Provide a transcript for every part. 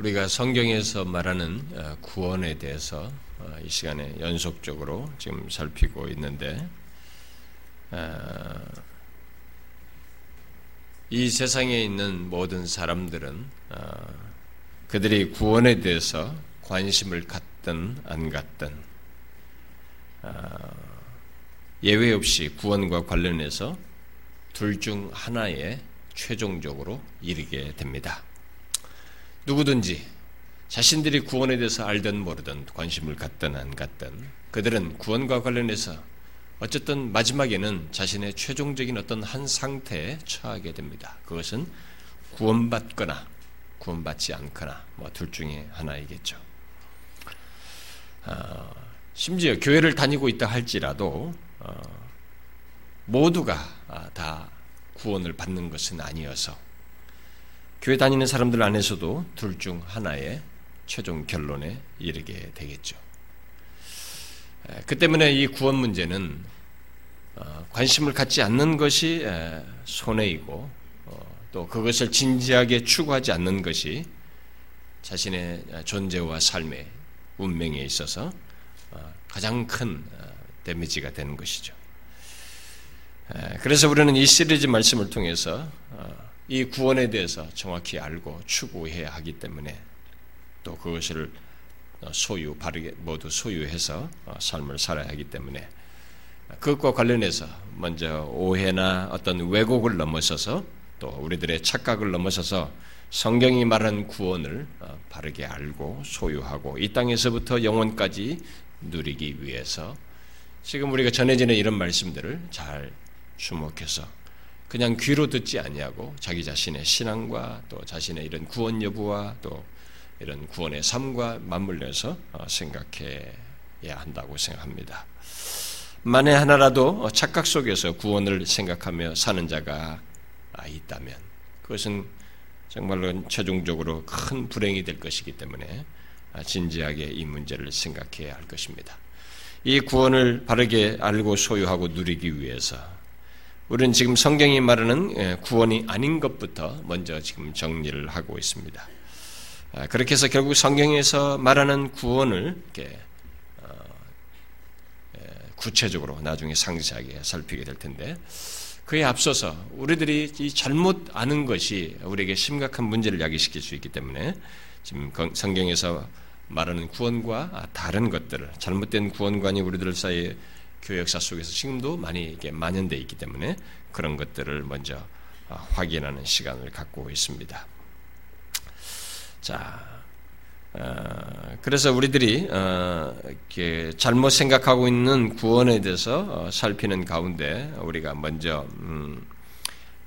우리가 성경에서 말하는 어, 구원에 대해서 어, 이 시간에 연속적으로 지금 살피고 있는데 어, 이 세상에 있는 모든 사람들은 그들이 구원에 대해서 관심을 갖든 안 갖든 예외 없이 구원과 관련해서 둘 중 하나에 최종적으로 이르게 됩니다. 누구든지 자신들이 구원에 대해서 알든 모르든 관심을 갖든 안 갖든 그들은 구원과 관련해서 어쨌든 마지막에는 자신의 최종적인 어떤 한 상태에 처하게 됩니다. 그것은 구원받거나 구원받지 않거나 뭐 둘 중에 하나이겠죠. 어, 심지어 교회를 다니고 있다 할지라도 어, 모두가 아, 다 구원을 받는 것은 아니어서 교회 다니는 사람들 안에서도 둘 중 하나의 최종 결론에 이르게 되겠죠. 그 때문에 이 구원 문제는 어, 관심을 갖지 않는 것이 손해이고 어, 또 그것을 진지하게 추구하지 않는 것이 자신의 존재와 삶의 운명에 있어서 어, 가장 큰 데미지가 되는 것이죠. 그래서 우리는 이 시리즈 말씀을 통해서 이 구원에 대해서 정확히 알고 추구해야 하기 때문에 또 그것을 소유 바르게 모두 소유해서 어, 삶을 살아야 하기 때문에 그것과 관련해서 먼저 오해나 어떤 왜곡을 넘어서서 또 우리들의 착각을 넘어서서 성경이 말하는 구원을 어, 바르게 알고 소유하고 이 땅에서부터 영원까지 누리기 위해서 지금 우리가 전해지는 이런 말씀들을 잘 주목해서 그냥 귀로 듣지 아니하고 자기 자신의 신앙과 또 자신의 이런 구원 여부와 또 이런 구원의 삶과 맞물려서 어, 생각해야 한다고 생각합니다. 만에 하나라도 착각 속에서 구원을 생각하며 사는 자가 있다면 그것은 정말로 최종적으로 큰 불행이 될 것이기 때문에 진지하게 이 문제를 생각해야 할 것입니다. 이 구원을 바르게 알고 소유하고 누리기 위해서 우리는 지금 성경이 말하는 예, 구원이 아닌 것부터 먼저 지금 정리를 하고 있습니다. 아, 그렇게 해서 결국 성경에서 말하는 구원을 어, 예, 구체적으로 나중에 상세하게 살피게 될 텐데 그에 앞서서 우리들이 이 잘못 아는 것이 우리에게 심각한 문제를 야기시킬 수 있기 때문에 지금 성경에서 말하는 구원과 다른 것들을 잘못된 구원관이 우리들 사이에 교회 역사 속에서 지금도 많이 이게 만연되어 있기 때문에 그런 것들을 먼저 어, 확인하는 시간을 갖고 있습니다. 자, 어, 그래서 우리들이 어, 잘못 생각하고 있는 구원에 대해서 살피는 가운데 우리가 먼저 음,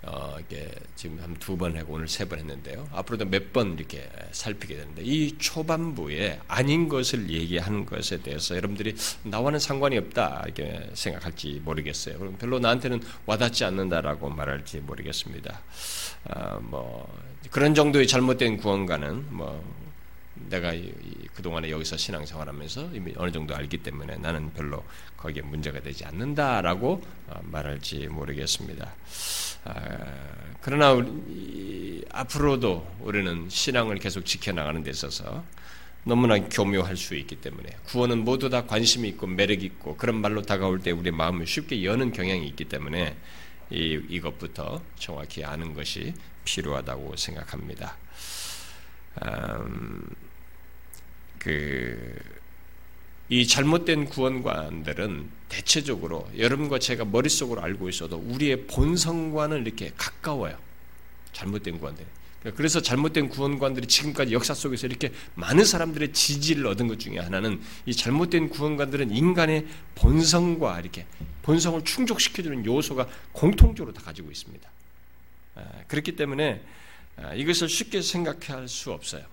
어, 이게 지금 한 두 번 하고 오늘 세 번 했는데요. 앞으로도 몇 번 이렇게 살피게 되는데 이 초반부에 아닌 것을 얘기하는 것에 대해서 여러분들이 나와는 상관이 없다 이렇게 생각할지 모르겠어요. 그럼 별로 나한테는 와닿지 않는다라고 말할지 모르겠습니다. 아, 뭐 그런 정도의 잘못된 구원가는 뭐 내가 그동안에 여기서 신앙생활하면서 이미 어느 정도 알기 때문에 나는 별로 거기에 문제가 되지 않는다라고 어, 말할지 모르겠습니다. 아, 그러나 앞으로도 우리는 신앙을 계속 지켜나가는 데 있어서 너무나 교묘할 수 있기 때문에 구원은 모두 다 관심이 있고 매력이 있고 그런 말로 다가올 때 우리 마음을 쉽게 여는 경향이 있기 때문에 이, 이것부터 정확히 아는 것이 필요하다고 생각합니다. 음, 그 이 잘못된 구원관들은 대체적으로 여러분과 제가 머릿속으로 알고 있어도 우리의 본성과는 이렇게 가까워요. 잘못된 구원들. 그래서 잘못된 구원관들이 지금까지 역사 속에서 이렇게 많은 사람들의 지지를 얻은 것 중에 하나는 이 잘못된 구원관들은 인간의 본성과 이렇게 본성을 충족시켜주는 요소가 공통적으로 다 가지고 있습니다. 아, 그렇기 때문에 아, 이것을 쉽게 생각할 수 없어요.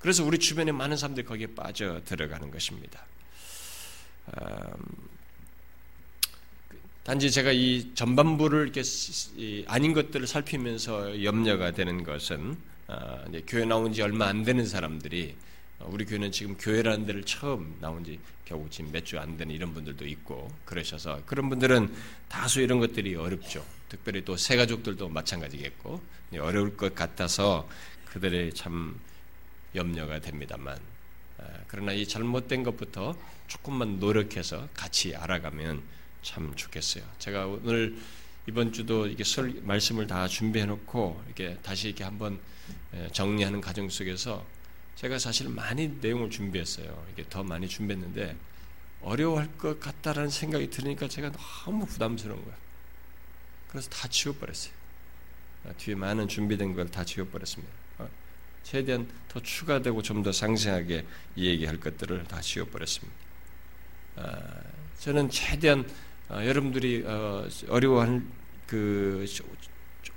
그래서 우리 주변에 많은 사람들이 거기에 빠져 들어가는 것입니다. 음, 단지 제가 이 전반부를 이렇게 아닌 것들을 살피면서 염려가 되는 것은 아, 교회 나온 지 얼마 안 되는 사람들이 어, 우리 교회는 지금 교회라는 데를 처음 나온 지 겨우 지금 몇 주 안 되는 이런 분들도 있고 그러셔서 그런 분들은 다소 이런 것들이 어렵죠. 특별히 또 새 가족들도 마찬가지겠고 어려울 것 같아서 그들의 참 염려가 됩니다만 아, 그러나 이 잘못된 것부터 조금만 노력해서 같이 알아가면 참 좋겠어요. 제가 오늘 이번 주도 이게 설 말씀을 다 준비해 놓고 이렇게 다시 이렇게 한번 정리하는 과정 속에서 제가 사실 많이 내용을 준비했어요. 이게 더 많이 준비했는데 어려워할 것 같다라는 생각이 들으니까 제가 너무 부담스러운 거예요. 그래서 다 지워버렸어요. 아, 뒤에 많은 준비된 걸 다 지워버렸습니다. 어, 최대한 더 추가되고 좀 더 상세하게 얘기할 것들을 다 지워버렸습니다. 아, 저는 최대한 어, 여러분들이 어, 어려워하는 그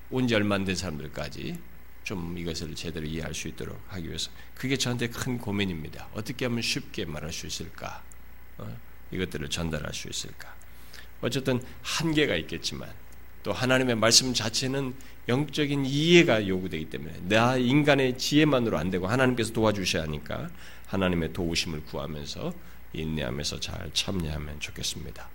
온지 얼마 안 된 사람들까지 좀 이것을 제대로 이해할 수 있도록 하기 위해서 그게 저한테 큰 고민입니다. 어떻게 하면 쉽게 말할 수 있을까? 어, 이것들을 전달할 수 있을까? 어쨌든 한계가 있겠지만 또 하나님의 말씀 자체는 영적인 이해가 요구되기 때문에 나 인간의 지혜만으로 안 되고 하나님께서 도와주셔야 하니까 하나님의 도우심을 구하면서 인내하면서 잘 참여하면 좋겠습니다.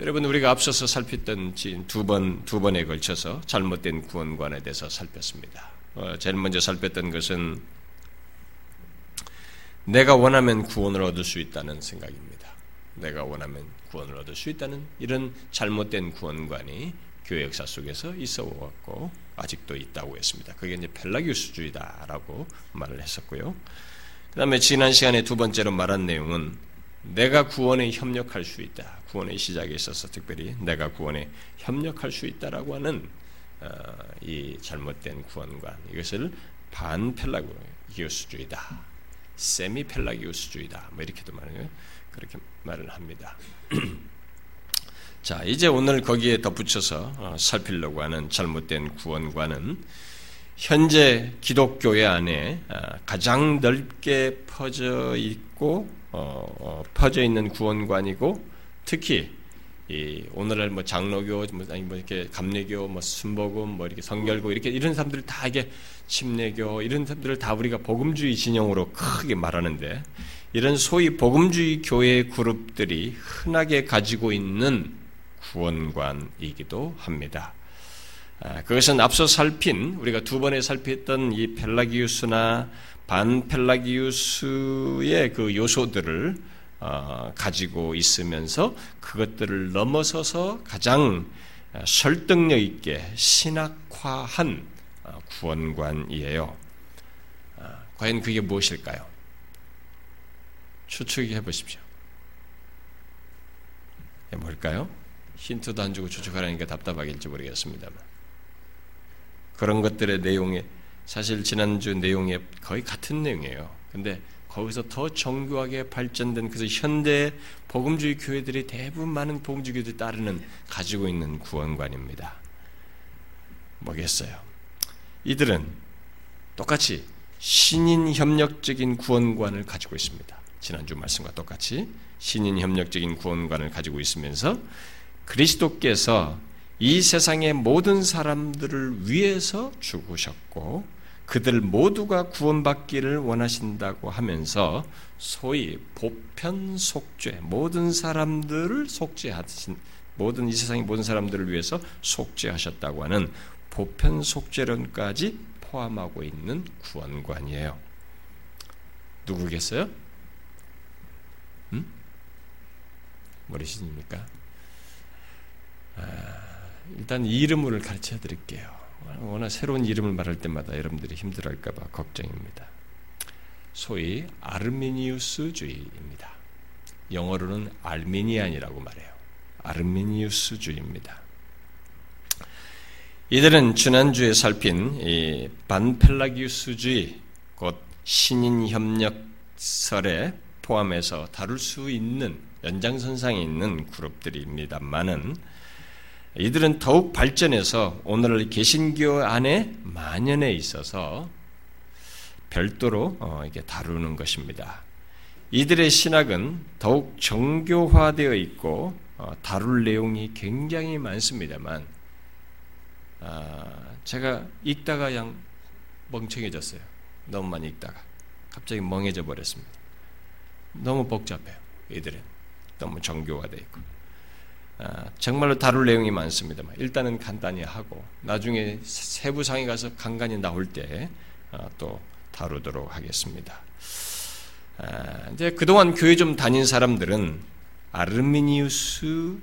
여러분 우리가 앞서서 살폈던 두번두 번에 걸쳐서 잘못된 구원관에 대해서 살폈습니다. 어, 제일 먼저 살폈던 것은 내가 원하면 구원을 얻을 수 있다는 생각입니다. 내가 원하면 구원을 얻을 수 있다는 이런 잘못된 구원관이 교회 역사 속에서 있어 왔고 아직도 있다고 했습니다. 그게 이제 펠라기우스주의다라고 말을 했었고요. 그 다음에 지난 시간에 두 번째로 말한 내용은 내가 구원에 협력할 수 있다. 구원의 시작에 있어서 특별히 내가 구원에 협력할 수 있다라고 하는 어, 이 잘못된 구원관 이것을 반펠라기우스주의다, 세미펠라기우스주의다, 뭐 이렇게도 말해요. 그렇게 말을 합니다. 자, 이제 오늘 거기에 덧붙여서 어, 살피려고 하는 잘못된 구원관은 현재 기독교회 안에 어, 가장 넓게 퍼져 있고 어, 어, 퍼져 있는 구원관이고 특히 이 오늘날 뭐 장로교 뭐 아니 뭐 이렇게 감리교 뭐 순복음 뭐 이렇게 성결교 이렇게 이런 사람들 다 이게 침례교 이런 사람들을 다 우리가 복음주의 진영으로 크게 말하는데 이런 소위 복음주의 교회 그룹들이 흔하게 가지고 있는 구원관이기도 합니다. 아, 그것은 앞서 살핀 우리가 두 번에 살폈던 이 펠라기우스나 반펠라기우스의 그 요소들을 어, 가지고 있으면서 그것들을 넘어서서 가장 설득력 있게 신학화한 어, 구원관이에요. 아, 과연 그게 무엇일까요? 추측해 보십시오. 뭘까요? 힌트도 안 주고 추측하라니까 답답하길지 모르겠습니다만 그런 것들의 내용에 사실 지난주 내용에 거의 같은 내용이에요. 근데 거기서 더 정교하게 발전된 그래서 현대 복음주의 교회들이 대부분 많은 복음주의 교회들이 따르는 가지고 있는 구원관입니다. 뭐겠어요? 이들은 똑같이 신인 협력적인 구원관을 가지고 있습니다. 지난주 말씀과 똑같이 신인 협력적인 구원관을 가지고 있으면서 그리스도께서 이 세상의 모든 사람들을 위해서 죽으셨고 그들 모두가 구원받기를 원하신다고 하면서 소위 보편 속죄 모든 사람들을 속죄하신 모든 이 세상의 모든 사람들을 위해서 속죄하셨다고 하는 보편 속죄론까지 포함하고 있는 구원관이에요. 누구겠어요? 음? 모르십니까? 아, 일단 이름을 가르쳐 드릴게요. 워낙 새로운 이름을 말할 때마다 여러분들이 힘들어할까봐 걱정입니다. 소위 아르미니우스주의입니다. 영어로는 알미니안이라고 말해요. 아르미니우스주의입니다. 이들은 지난주에 살핀 반펠라기우스주의, 곧 신인협력설에 포함해서 다룰 수 있는 연장선상에 있는 그룹들입니다만은 이들은 더욱 발전해서 오늘 개신교 안에 만연해 있어서 별도로 어, 이게 다루는 것입니다. 이들의 신학은 더욱 정교화되어 있고 어, 다룰 내용이 굉장히 많습니다만 아, 제가 읽다가 양 멍청해졌어요. 너무 많이 읽다가 갑자기 멍해져 버렸습니다. 너무 복잡해요. 이들은 너무 정교화되어 있고. 아, 정말로 다룰 내용이 많습니다만 일단은 간단히 하고 나중에 세부 상에 가서 간간히 나올 때또 아, 다루도록 하겠습니다. 아, 이제 그동안 교회 좀 다닌 사람들은 아르미니우스라고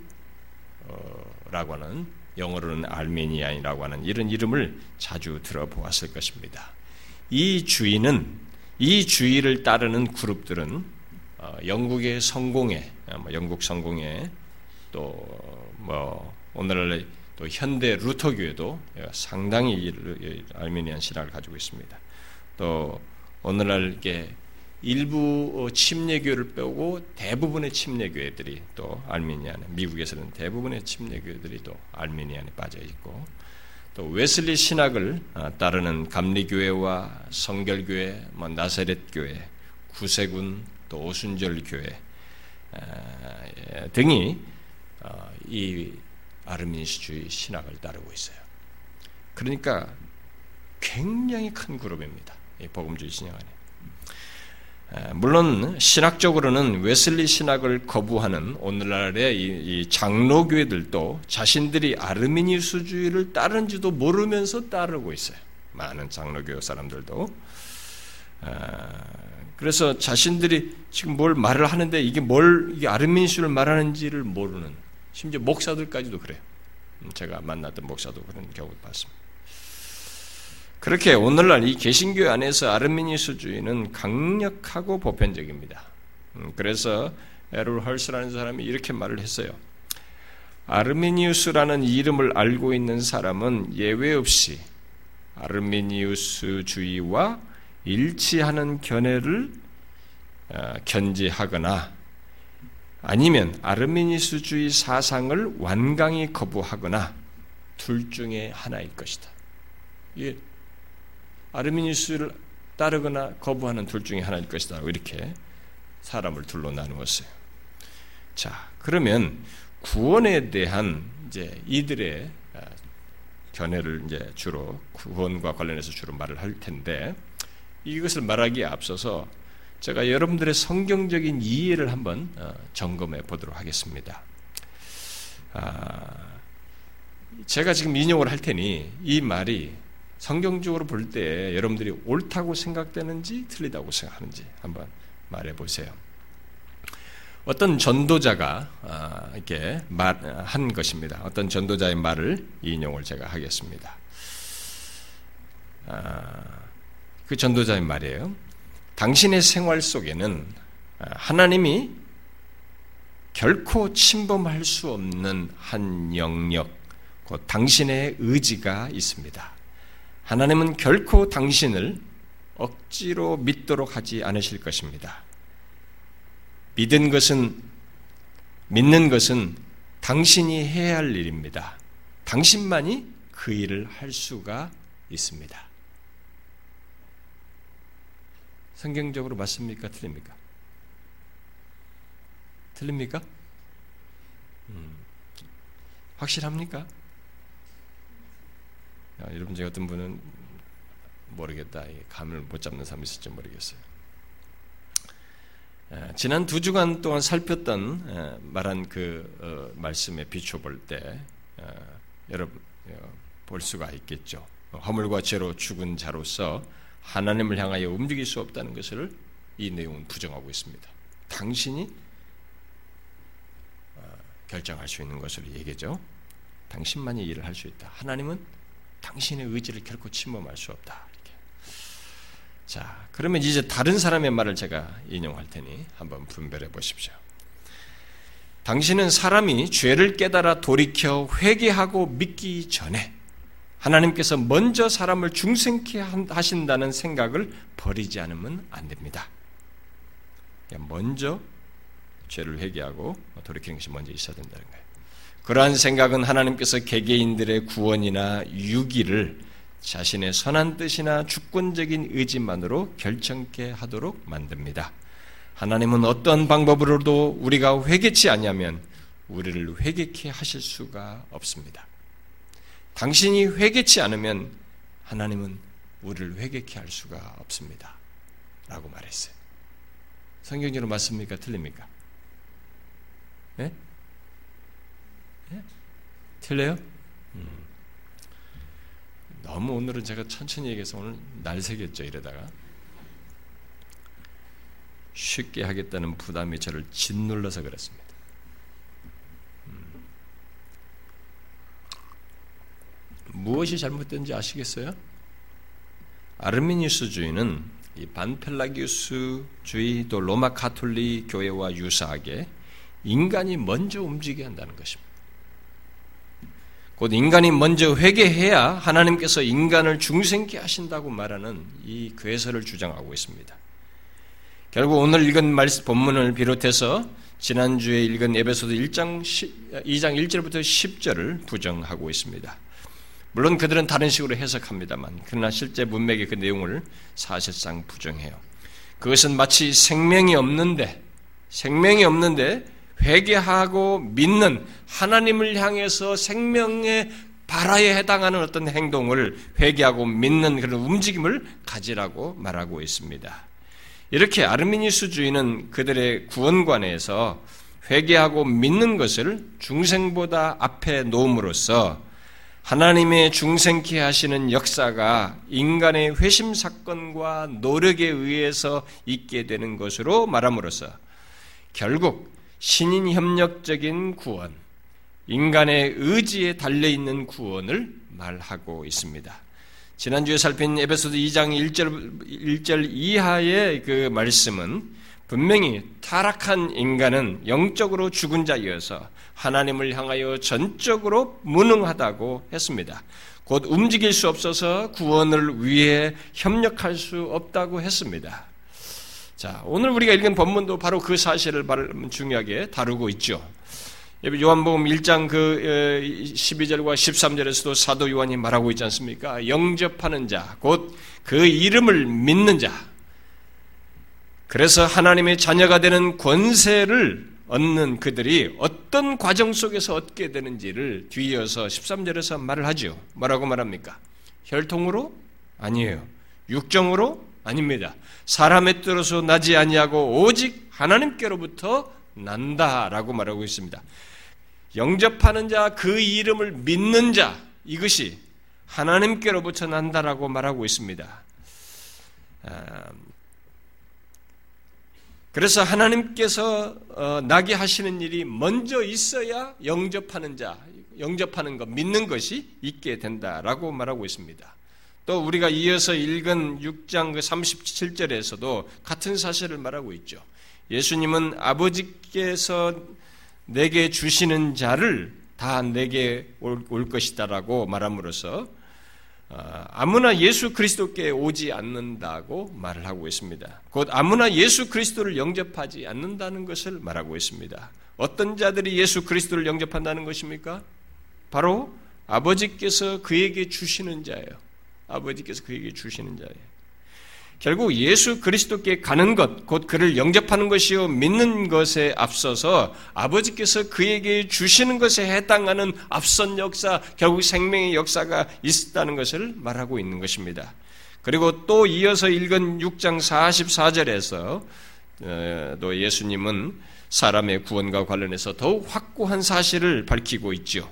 하는 영어로는 알메니아인이라고 하는 이런 이름을 자주 들어보았을 것입니다. 이 주의는 이 주의를 따르는 그룹들은 어, 영국의 성공에 어, 뭐 영국 성공에 또 뭐 오늘날 또 현대 루터 교회도 상당히 알메니안 신학을 가지고 있습니다. 또 오늘날 이게 일부 침례교를 빼고 대부분의 침례교회들이 또 알메니안에 미국에서는 대부분의 침례교회들이 또 알메니안에 빠져 있고 또 웨슬리 신학을 어, 따르는 감리교회와 성결교회, 뭐 나사렛 교회, 구세군, 또 오순절 교회 등이 어, 이 아르미니스주의 신학을 따르고 있어요. 그러니까 굉장히 큰 그룹입니다. 이 복음주의 신앙 안에. 물론 신학적으로는 웨슬리 신학을 거부하는 오늘날의 이, 이 장로교회들도 자신들이 아르미니스주의를 따른지도 모르면서 따르고 있어요. 많은 장로교회 사람들도. 그래서 자신들이 지금 뭘 말을 하는데 이게 뭘 이게 아르미니스를 말하는지를 모르는 심지어 목사들까지도 그래요. 음, 제가 만났던 목사도 그런 경우 봤습니다. 그렇게 오늘날 이 개신교 안에서 아르미니스주의는 강력하고 보편적입니다. 음, 그래서 에롤 헐스라는 사람이 이렇게 말을 했어요. 아르미니우스라는 이름을 알고 있는 사람은 예외 없이 아르미니우스주의와 일치하는 견해를 어, 견지하거나 아니면 아르미니스주의 사상을 완강히 거부하거나 둘 중에 하나일 것이다. 이 아르미니스를 따르거나 거부하는 둘 중에 하나일 것이다. 이렇게 사람을 둘로 나누었어요. 자, 그러면 구원에 대한 이제 이들의 아, 견해를 이제 주로 구원과 관련해서 주로 말을 할 텐데 이것을 말하기에 앞서서 제가 여러분들의 성경적인 이해를 한번 어, 점검해 보도록 하겠습니다. 아, 제가 지금 인용을 할 테니 이 말이 성경적으로 볼 때 여러분들이 옳다고 생각되는지 틀리다고 생각하는지 한번 말해 보세요. 어떤 전도자가 아, 이렇게 말한 것입니다. 어떤 전도자의 말을 인용을 제가 하겠습니다. 아, 그 전도자의 말이에요. 당신의 생활 속에는 아, 하나님이 결코 침범할 수 없는 한 영역, 곧 당신의 의지가 있습니다. 하나님은 결코 당신을 억지로 믿도록 하지 않으실 것입니다. 믿은 것은, 믿는 것은 당신이 해야 할 일입니다. 당신만이 그 일을 할 수가 있습니다. 성경적으로 맞습니까? 틀립니까? 틀립니까? 음, 확실합니까? 아, 여러분 중에 어떤 분은 모르겠다. 감을 못 잡는 사람이 있을지 모르겠어요. 지난 두 주간 동안 살폈던 말한 그 어, 말씀에 비춰볼 때 여러분 어, 볼 수가 있겠죠. 허물과 죄로 죽은 자로서 하나님을 향하여 움직일 수 없다는 것을 이 내용은 부정하고 있습니다. 당신이 어, 결정할 수 있는 것을 얘기죠. 당신만이 일을 할 수 있다. 하나님은 당신의 의지를 결코 침범할 수 없다. 이렇게. 자, 그러면 이제 다른 사람의 말을 제가 인용할 테니 한번 분별해 보십시오. 당신은 사람이 죄를 깨달아 돌이켜 회개하고 믿기 전에 하나님께서 먼저 사람을 중생케 하신다는 생각을 버리지 않으면 안 됩니다. 먼저 죄를 회개하고 돌이키는 것이 먼저 있어야 된다는 거예요. 그러한 생각은 하나님께서 개개인들의 구원이나 유기를 자신의 선한 뜻이나 주권적인 의지만으로 결정케 하도록 만듭니다. 하나님은 어떤 방법으로도 우리가 회개치 않냐면 우리를 회개케 하실 수가 없습니다. 당신이 회개치 않으면 하나님은 우리를 회개케 할 수가 없습니다. 라고 말했어요. 성경적으로 맞습니까? 틀립니까? 네? 틀려요? 음. 너무 오늘은 제가 천천히 얘기해서 오늘 날 새겼죠 이러다가 쉽게 하겠다는 부담이 저를 짓눌러서 그렇습니다. 무엇이 잘못된지 아시겠어요? 아르미니스주의는 이 반펠라기우스주의 또 로마 카톨릭 교회와 유사하게 인간이 먼저 움직여야 한다는 것입니다. 곧 인간이 먼저 회개해야 하나님께서 인간을 중생케 하신다고 말하는 이 괴설을 주장하고 있습니다. 결국 오늘 읽은 말씀 본문을 비롯해서 지난주에 읽은 에베소서 1장 2장 1절부터 10절을 부정하고 있습니다. 물론 그들은 다른 식으로 해석합니다만 그러나 실제 문맥의 그 내용을 사실상 부정해요. 그것은 마치 생명이 없는데 생명이 없는데 회개하고 믿는 하나님을 향해서 생명의 발화에 해당하는 어떤 행동을 회개하고 믿는 그런 움직임을 가지라고 말하고 있습니다. 이렇게 아르미니스주의는 그들의 구원관에서 회개하고 믿는 것을 중생보다 앞에 놓음으로써 하나님의 중생케 하시는 역사가 인간의 회심 사건과 노력에 의해서 있게 되는 것으로 말함으로써 결국 신인 협력적인 구원, 인간의 의지에 달려 있는 구원을 말하고 있습니다. 지난주에 살핀 에베소드 2장 1절, 1절 이하의 그 말씀은 분명히 타락한 인간은 영적으로 죽은 자이어서 하나님을 향하여 전적으로 무능하다고 했습니다. 곧 움직일 수 없어서 구원을 위해 협력할 수 없다고 했습니다. 자, 오늘 우리가 읽은 본문도 바로 그 사실을 중요하게 다루고 있죠. 요한복음 1장 그 12절과 13절에서도 사도 요한이 말하고 있지 않습니까? 영접하는 자, 곧 그 이름을 믿는 자. 그래서 하나님의 자녀가 되는 권세를 얻는 그들이 어떤 과정 속에서 얻게 되는지를 뒤이어서 13절에서 말을 하죠. 뭐라고 말합니까? 혈통으로? 아니에요. 육정으로? 아닙니다. 사람의 뜻으로 나지 아니하고 오직 하나님께로부터 난다라고 말하고 있습니다. 영접하는 자, 그 이름을 믿는 자, 이것이 하나님께로부터 난다라고 말하고 있습니다. 아, 그래서 하나님께서 어, 나게 하시는 일이 먼저 있어야 영접하는 자, 영접하는 것, 믿는 것이 있게 된다라고 말하고 있습니다. 또 우리가 이어서 읽은 6장 그 37절에서도 같은 사실을 말하고 있죠. 예수님은 아버지께서 내게 주시는 자를 다 내게 올, 올 것이다라고 말함으로써 어, 아무나 예수 그리스도께 오지 않는다고 말을 하고 있습니다. 곧 아무나 예수 그리스도를 영접하지 않는다는 것을 말하고 있습니다. 어떤 자들이 예수 그리스도를 영접한다는 것입니까? 바로 아버지께서 그에게 주시는 자예요. 아버지께서 그에게 주시는 자예요. 결국 예수 그리스도께 가는 것, 곧 그를 영접하는 것이요 믿는 것에 앞서서 아버지께서 그에게 주시는 것에 해당하는 앞선 역사, 결국 생명의 역사가 있었다는 것을 말하고 있는 것입니다. 그리고 또 이어서 읽은 6장 44절에서 어, 또 예수님은 사람의 구원과 관련해서 더욱 확고한 사실을 밝히고 있죠.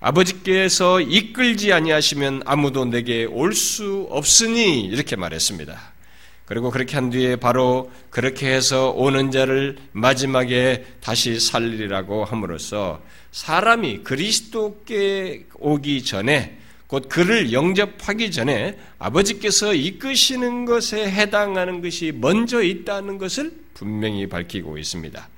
아버지께서 이끌지 아니하시면 아무도 내게 올 수 없으니 이렇게 말했습니다. 그리고 그렇게 한 뒤에 바로 그렇게 해서 오는 자를 마지막에 다시 살리라고 함으로써 사람이 그리스도께 오기 전에 곧 그를 영접하기 전에 아버지께서 이끄시는 것에 해당하는 것이 먼저 있다는 것을 분명히 밝히고 있습니다.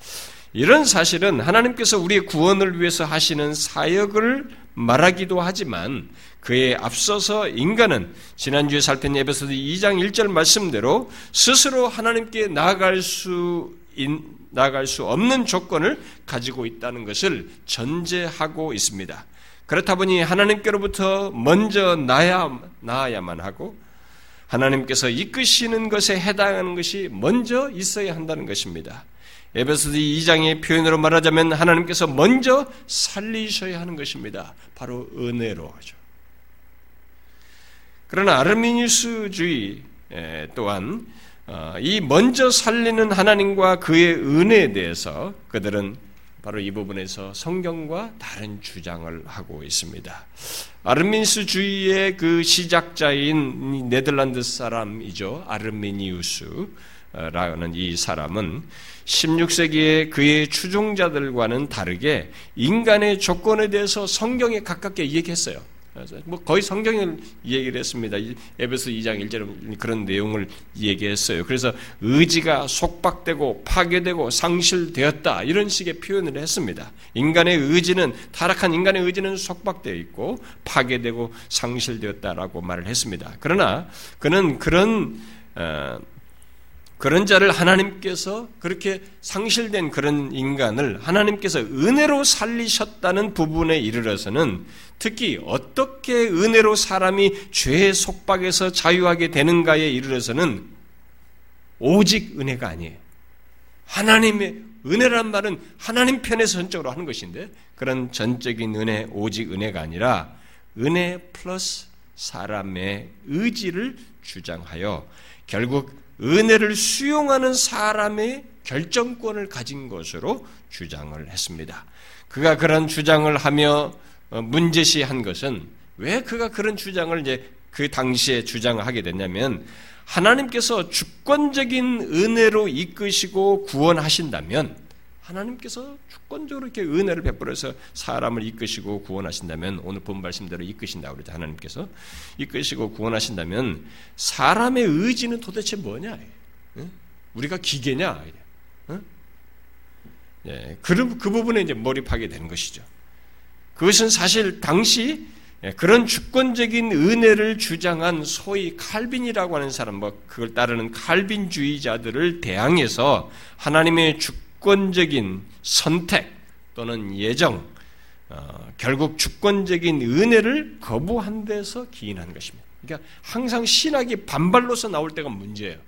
이런 사실은 하나님께서 우리의 구원을 위해서 하시는 사역을 말하기도 하지만 그에 앞서서 인간은 지난주에 살핀 에베소서 2장 1절 말씀대로 스스로 하나님께 나아갈 수 나아갈 수 없는 조건을 가지고 있다는 것을 전제하고 있습니다. 그렇다 보니 하나님께로부터 먼저 나야 나아야만 하고 하나님께서 이끄시는 것에 해당하는 것이 먼저 있어야 한다는 것입니다. 에베소서 2장의 표현으로 말하자면 하나님께서 먼저 살리셔야 하는 것입니다. 바로 은혜로 하죠. 그러나 아르미니스주의 또한 어, 이 먼저 살리는 하나님과 그의 은혜에 대해서 그들은 바로 이 부분에서 성경과 다른 주장을 하고 있습니다. 아르민스주의의 그 시작자인 네덜란드 사람이죠. 아르미니우스. 라는 이 사람은 16세기에 그의 추종자들과는 다르게 인간의 조건에 대해서 성경에 가깝게 얘기했어요. 뭐 거의 성경을 얘기를 했습니다. 에베소 2장 1절 그런 내용을 얘기했어요. 그래서 의지가 속박되고 파괴되고 상실되었다 이런 식의 표현을 했습니다. 인간의 의지는 타락한 인간의 의지는 속박되어 있고 파괴되고 상실되었다라고 말을 했습니다. 그러나 그는 그런 어, 그런 자를 하나님께서 그렇게 상실된 그런 인간을 하나님께서 은혜로 살리셨다는 부분에 이르러서는 특히 어떻게 은혜로 사람이 죄의 속박에서 자유하게 되는가에 이르러서는 오직 은혜가 아니에요. 하나님의 은혜란 말은 하나님 편에서 전적으로 하는 것인데 그런 전적인 은혜, 오직 은혜가 아니라 은혜 플러스 사람의 의지를 주장하여 결국 은혜를 수용하는 사람의 결정권을 가진 것으로 주장을 했습니다. 그가 그런 주장을 하며 어, 문제시한 것은 왜 그가 그런 주장을 이제 그 당시에 주장하게 됐냐면 하나님께서 주권적인 은혜로 이끄시고 구원하신다면 하나님께서 주권적으로 이렇게 은혜를 베풀어서 사람을 이끄시고 구원하신다면 오늘 본 말씀대로 이끄신다 그러죠 하나님께서 이끄시고 구원하신다면 사람의 의지는 도대체 뭐냐? 우리가 기계냐? 예, 그, 그 부분에 이제 몰입하게 되는 것이죠. 그것은 사실 당시 예, 그런 주권적인 은혜를 주장한 소위 칼빈이라고 하는 사람, 뭐 그걸 따르는 칼빈주의자들을 대항해서 하나님의 주 주권적인 선택 또는 예정, 어, 결국 주권적인 은혜를 거부한 데서 기인한 것입니다. 그러니까 항상 신학이 반발로서 나올 때가 문제예요.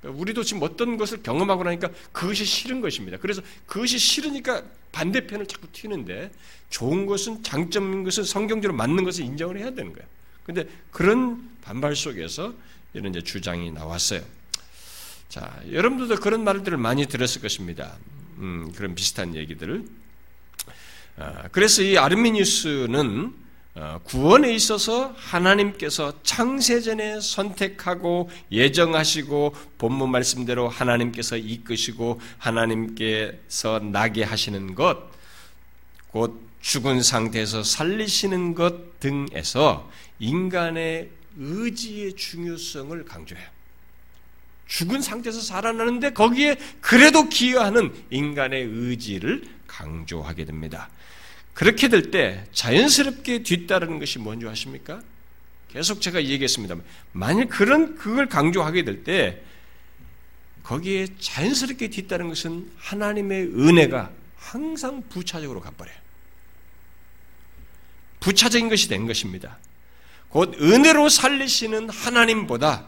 그러니까 우리도 지금 어떤 것을 경험하고 나니까 그것이 싫은 것입니다. 그래서 그것이 싫으니까 반대편을 자꾸 튀는데 좋은 것은 장점인 것은 성경적으로 맞는 것을 인정을 해야 되는 거예요. 근데 그런 반발 속에서 이런 이제 주장이 나왔어요. 자, 여러분들도 그런 말들을 많이 들었을 것입니다. 음, 그런 비슷한 얘기들을. 아, 그래서 이 아르미니우스는 어, 구원에 있어서 하나님께서 창세전에 선택하고 예정하시고 본문 말씀대로 하나님께서 이끄시고 하나님께서 나게 하시는 것, 곧 죽은 상태에서 살리시는 것 등에서 인간의 의지의 중요성을 강조해요. 죽은 상태에서 살아나는데 거기에 그래도 기여하는 인간의 의지를 강조하게 됩니다. 그렇게 될 때 자연스럽게 뒤따르는 것이 뭔지 아십니까? 계속 제가 얘기했습니다. 만일 그런 그걸 강조하게 될 때 거기에 자연스럽게 뒤따르는 것은 하나님의 은혜가 항상 부차적으로 가버려요. 부차적인 것이 된 것입니다. 곧 은혜로 살리시는 하나님보다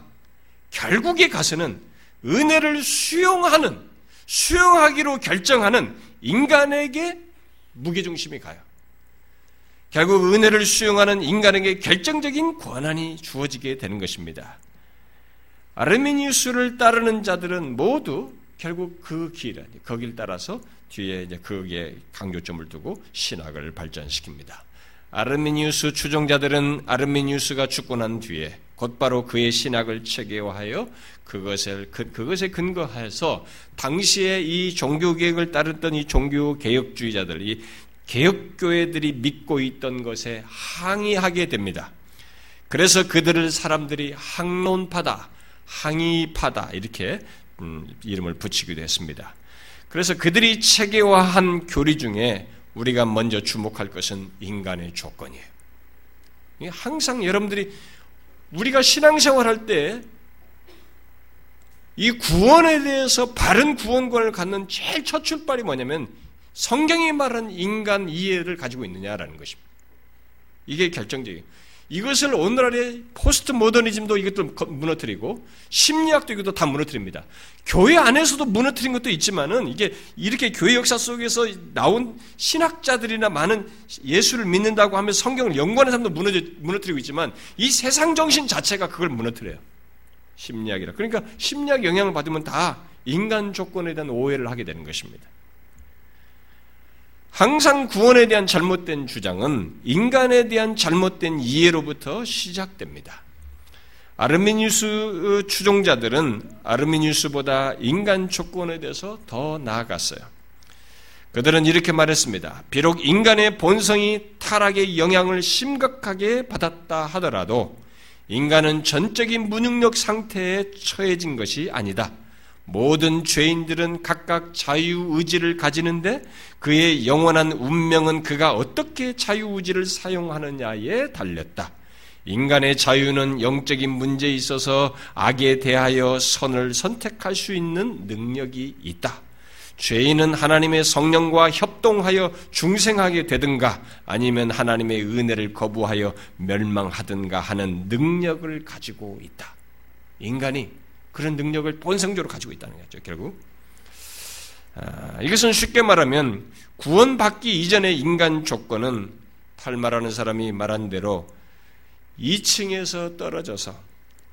결국에 가서는 은혜를 수용하는, 수용하기로 결정하는 인간에게 무게중심이 가요. 결국 은혜를 수용하는 인간에게 결정적인 권한이 주어지게 되는 것입니다. 아르미니우스를 따르는 자들은 모두 결국 그 길, 거길 따라서 뒤에 이제 거기에 강조점을 두고 신학을 발전시킵니다. 아르미니우스 추종자들은 아르미니우스가 죽고 난 뒤에 곧바로 그의 신학을 체계화하여 그것을 그, 그것에 근거해서 당시에 이 종교 개혁을 따르던 이 종교 개혁주의자들, 이 개혁 교회들이 믿고 있던 것에 항의하게 됩니다. 그래서 그들을 사람들이 항론파다, 항의파다 이렇게 음, 이름을 붙이기도 했습니다. 그래서 그들이 체계화한 교리 중에 우리가 먼저 주목할 것은 인간의 조건이에요. 항상 여러분들이 우리가 신앙생활 할 때 이 구원에 대해서 바른 구원관을 갖는 제일 첫 출발이 뭐냐면 성경이 말한 인간 이해를 가지고 있느냐라는 것입니다. 이게 결정적이에요. 이것을 오늘날의 포스트 모더니즘도 이것도 무너뜨리고 심리학도 이것도 다 무너뜨립니다. 교회 안에서도 무너뜨린 것도 있지만은 이게 이렇게 교회 역사 속에서 나온 신학자들이나 많은 예수를 믿는다고 하면 성경을 연구하는 사람도 무너져, 무너뜨리고 있지만 이 세상 정신 자체가 그걸 무너뜨려요. 심리학이라. 그러니까 심리학 영향을 받으면 다 인간 조건에 대한 오해를 하게 되는 것입니다. 항상 구원에 대한 잘못된 주장은 인간에 대한 잘못된 이해로부터 시작됩니다. 아르미니우스 추종자들은 아르미니우스보다 인간 조건에 대해서 더 나아갔어요. 그들은 이렇게 말했습니다. 비록 인간의 본성이 타락의 영향을 심각하게 받았다 하더라도 인간은 전적인 무능력 상태에 처해진 것이 아니다. 모든 죄인들은 각각 자유의지를 가지는데 그의 영원한 운명은 그가 어떻게 자유의지를 사용하느냐에 달렸다. 인간의 자유는 영적인 문제에 있어서 악에 대하여 선을 선택할 수 있는 능력이 있다. 죄인은 하나님의 성령과 협동하여 중생하게 되든가 아니면 하나님의 은혜를 거부하여 멸망하든가 하는 능력을 가지고 있다. 인간이 그런 능력을 본성적으로 가지고 있다는 거죠, 결국. 아, 이것은 쉽게 말하면 구원받기 이전의 인간 조건은 탈말하는 사람이 말한 대로 2층에서 떨어져서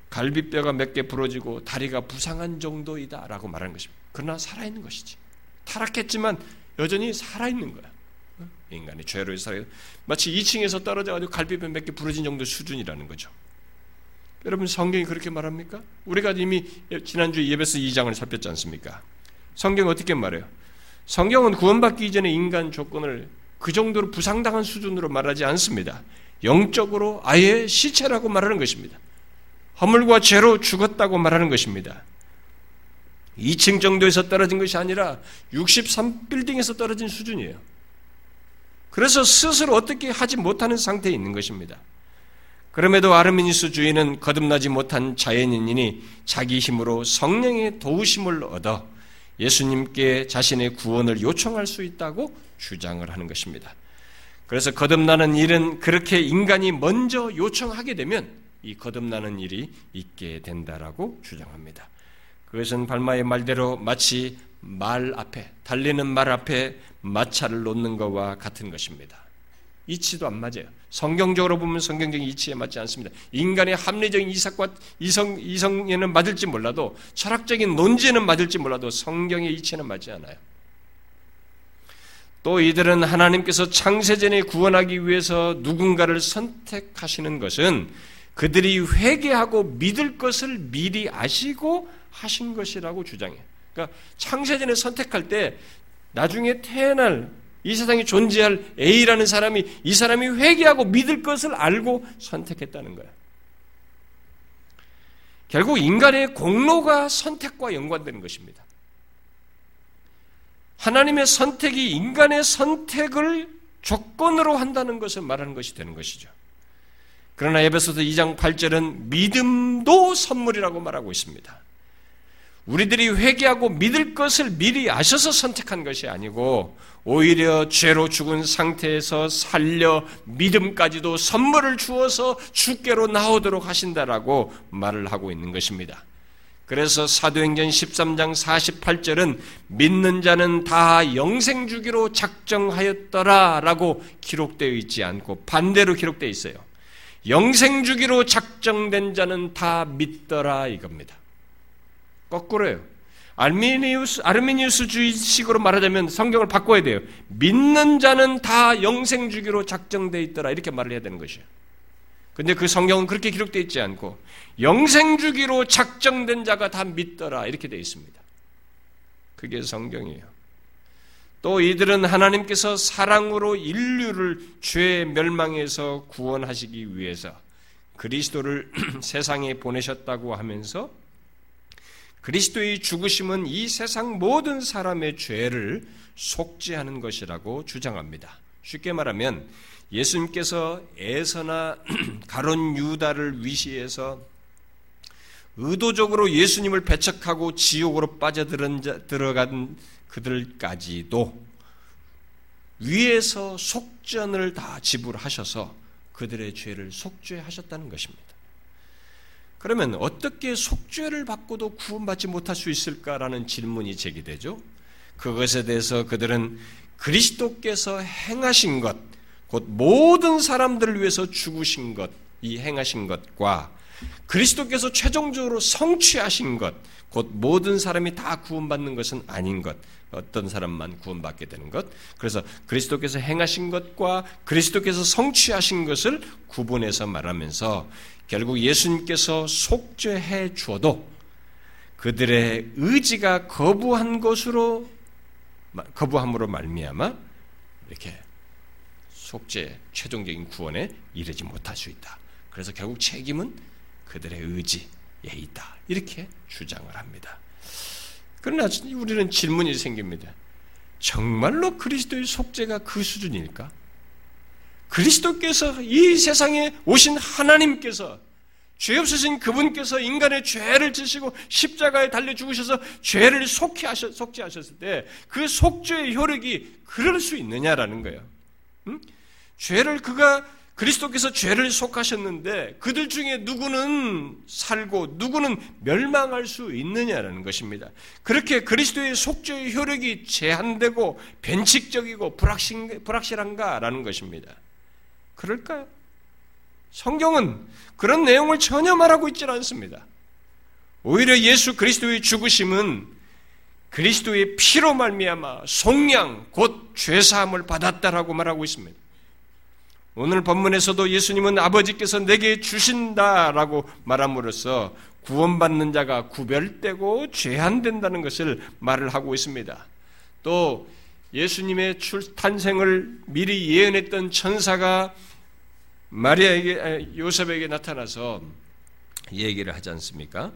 갈비뼈가 몇 개 부러지고 다리가 부상한 정도이다라고 말하는 것입니다. 그러나 살아있는 것이지. 타락했지만 여전히 살아있는 거야. 인간의 죄로 살아 마치 2층에서 떨어져가지고 갈비뼈 몇 개 부러진 정도 수준이라는 거죠. 여러분 성경이 그렇게 말합니까? 우리가 이미 지난주 예배서 2장을 살폈지 않습니까? 성경 어떻게 말해요? 성경은 구원받기 이전의 인간 조건을 그 정도로 부상당한 수준으로 말하지 않습니다. 영적으로 아예 시체라고 말하는 것입니다. 허물과 죄로 죽었다고 말하는 것입니다. 2층 정도에서 떨어진 것이 아니라 63빌딩에서 떨어진 수준이에요. 그래서 스스로 어떻게 하지 못하는 상태에 있는 것입니다. 그럼에도 아르미니스 주인은 거듭나지 못한 자연인이니 자기 힘으로 성령의 도우심을 얻어 예수님께 자신의 구원을 요청할 수 있다고 주장을 하는 것입니다. 그래서 거듭나는 일은 그렇게 인간이 먼저 요청하게 되면 이 거듭나는 일이 있게 된다라고 주장합니다. 그것은 발마의 말대로 마치 말 앞에 달리는 말 앞에 마차를 놓는 것과 같은 것입니다. 이치도 안 맞아요. 성경적으로 보면 성경적인 이치에 맞지 않습니다. 인간의 합리적인 이삭과 이성, 이성에는 맞을지 몰라도 철학적인 논지에는 맞을지 몰라도 성경의 이치는 맞지 않아요. 또 이들은 하나님께서 창세전에 구원하기 위해서 누군가를 선택하시는 것은 그들이 회개하고 믿을 것을 미리 아시고 하신 것이라고 주장해요. 그러니까 창세전에 선택할 때 나중에 태어날 이 세상에 존재할 A라는 사람이 이 사람이 회개하고 믿을 것을 알고 선택했다는 거야. 결국 인간의 공로가 선택과 연관되는 것입니다. 하나님의 선택이 인간의 선택을 조건으로 한다는 것을 말하는 것이 되는 것이죠. 그러나 에베소서 2장 8절은 믿음도 선물이라고 말하고 있습니다. 우리들이 회개하고 믿을 것을 미리 아셔서 선택한 것이 아니고 오히려 죄로 죽은 상태에서 살려 믿음까지도 선물을 주어서 주께로 나오도록 하신다라고 말을 하고 있는 것입니다. 그래서 사도행전 13장 48절은 믿는 자는 다 영생 주기로 작정하였더라라고 기록되어 있지 않고 반대로 기록되어 있어요. 영생 주기로 작정된 자는 다 믿더라 이겁니다. 거꾸로요. 알미니우스, 아르미니우스 주의식으로 말하자면 성경을 바꿔야 돼요. 믿는 자는 다 영생 주기로 작정되어 있더라. 이렇게 말을 해야 되는 것이에요. 근데 그 성경은 그렇게 기록되어 있지 않고 영생 주기로 작정된 자가 다 믿더라. 이렇게 되어 있습니다. 그게 성경이에요. 또 이들은 하나님께서 사랑으로 인류를 죄 멸망에서 구원하시기 위해서 그리스도를 세상에 보내셨다고 하면서 그리스도의 죽으심은 이 세상 모든 사람의 죄를 속죄하는 것이라고 주장합니다. 쉽게 말하면 예수님께서 에서나 가론 유다를 위시해서 의도적으로 예수님을 배척하고 지옥으로 빠져들어간 그들까지도 위에서 속전을 다 지불하셔서 그들의 죄를 속죄하셨다는 것입니다. 그러면 어떻게 속죄를 받고도 구원받지 못할 수 있을까라는 질문이 제기되죠. 그것에 대해서 그들은 그리스도께서 행하신 것, 곧 모든 사람들을 위해서 죽으신 것, 이 행하신 것과 그리스도께서 최종적으로 성취하신 것, 곧 모든 사람이 다 구원받는 것은 아닌 것, 어떤 사람만 구원받게 되는 것. 그래서 그리스도께서 행하신 것과 그리스도께서 성취하신 것을 구분해서 말하면서 결국 예수님께서 속죄해 주어도 그들의 의지가 거부한 것으로 거부함으로 말미암아 이렇게 속죄 최종적인 구원에 이르지 못할 수 있다. 그래서 결국 책임은 그들의 의지에 있다. 이렇게 주장을 합니다. 그러나 우리는 질문이 생깁니다. 정말로 그리스도의 속죄가 그 수준일까? 그리스도께서 이 세상에 오신 하나님께서 죄 없으신 그분께서 인간의 죄를 지시고 십자가에 달려 죽으셔서 죄를 속죄하셨, 속죄하셨을 때 그 속죄의 효력이 그럴 수 있느냐라는 거예요. 응? 죄를 그가 그리스도께서 죄를 속하셨는데 그들 중에 누구는 살고 누구는 멸망할 수 있느냐라는 것입니다. 그렇게 그리스도의 속죄의 효력이 제한되고 변칙적이고 불확실, 불확실한가라는 것입니다. 그럴까요? 성경은 그런 내용을 전혀 말하고 있지 않습니다. 오히려 예수 그리스도의 죽으심은 그리스도의 피로 말미암아 속량 곧 죄 사함을 받았다라고 말하고 있습니다. 오늘 본문에서도 예수님은 아버지께서 내게 주신다라고 말함으로써 구원받는 자가 구별되고 제한된다는 것을 말을 하고 있습니다. 또 예수님의 출 탄생을 미리 예언했던 천사가 마리아에게 요셉에게 나타나서 얘기를 하지 않습니까?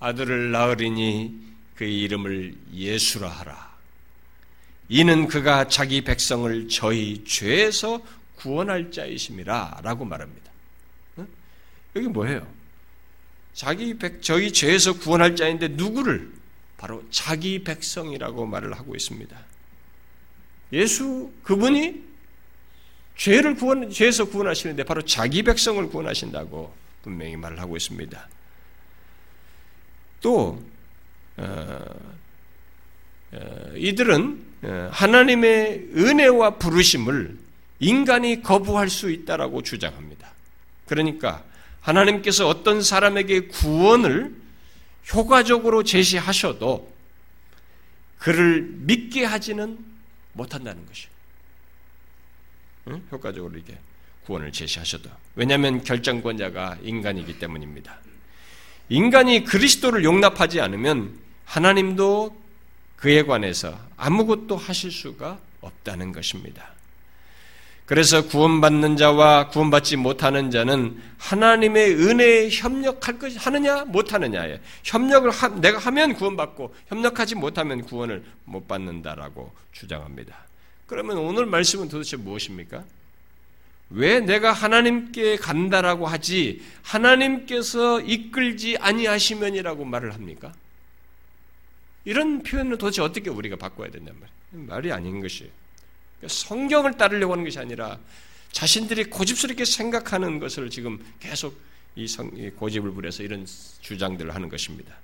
아들을 낳으리니 그의 이름을 예수라 하라. 이는 그가 자기 백성을 저희 죄에서 구원할 자이심이라 라고 말합니다. 여기 뭐예요? 자기 백, 저희 죄에서 구원할 자인데 누구를? 바로 자기 백성이라고 말을 하고 있습니다. 예수, 그분이 죄를 구원, 죄에서 구원하시는데 바로 자기 백성을 구원하신다고 분명히 말을 하고 있습니다. 또, 어, 어, 이들은 어, 하나님의 은혜와 부르심을 인간이 거부할 수 있다라고 주장합니다. 그러니까 하나님께서 어떤 사람에게 구원을 효과적으로 제시하셔도 그를 믿게 하지는 못한다는 것이에요. 응? 효과적으로 이게 구원을 제시하셔도. 왜냐하면 결정권자가 인간이기 때문입니다. 인간이 그리스도를 용납하지 않으면 하나님도 그에 관해서 아무것도 하실 수가 없다는 것입니다. 그래서 구원받는 자와 구원받지 못하는 자는 하나님의 은혜에 협력할 것 하느냐 못하느냐에 협력을 하, 내가 하면 구원받고 협력하지 못하면 구원을 못 받는다라고 주장합니다. 그러면 오늘 말씀은 도대체 무엇입니까? 왜 내가 하나님께 간다라고 하지 하나님께서 이끌지 아니하시면이라고 말을 합니까? 이런 표현을 도대체 어떻게 우리가 바꿔야 된단 말이에요? 말이 아닌 것이에요. 성경을 따르려고 하는 것이 아니라 자신들이 고집스럽게 생각하는 것을 지금 계속 이 고집을 부려서 이런 주장들을 하는 것입니다.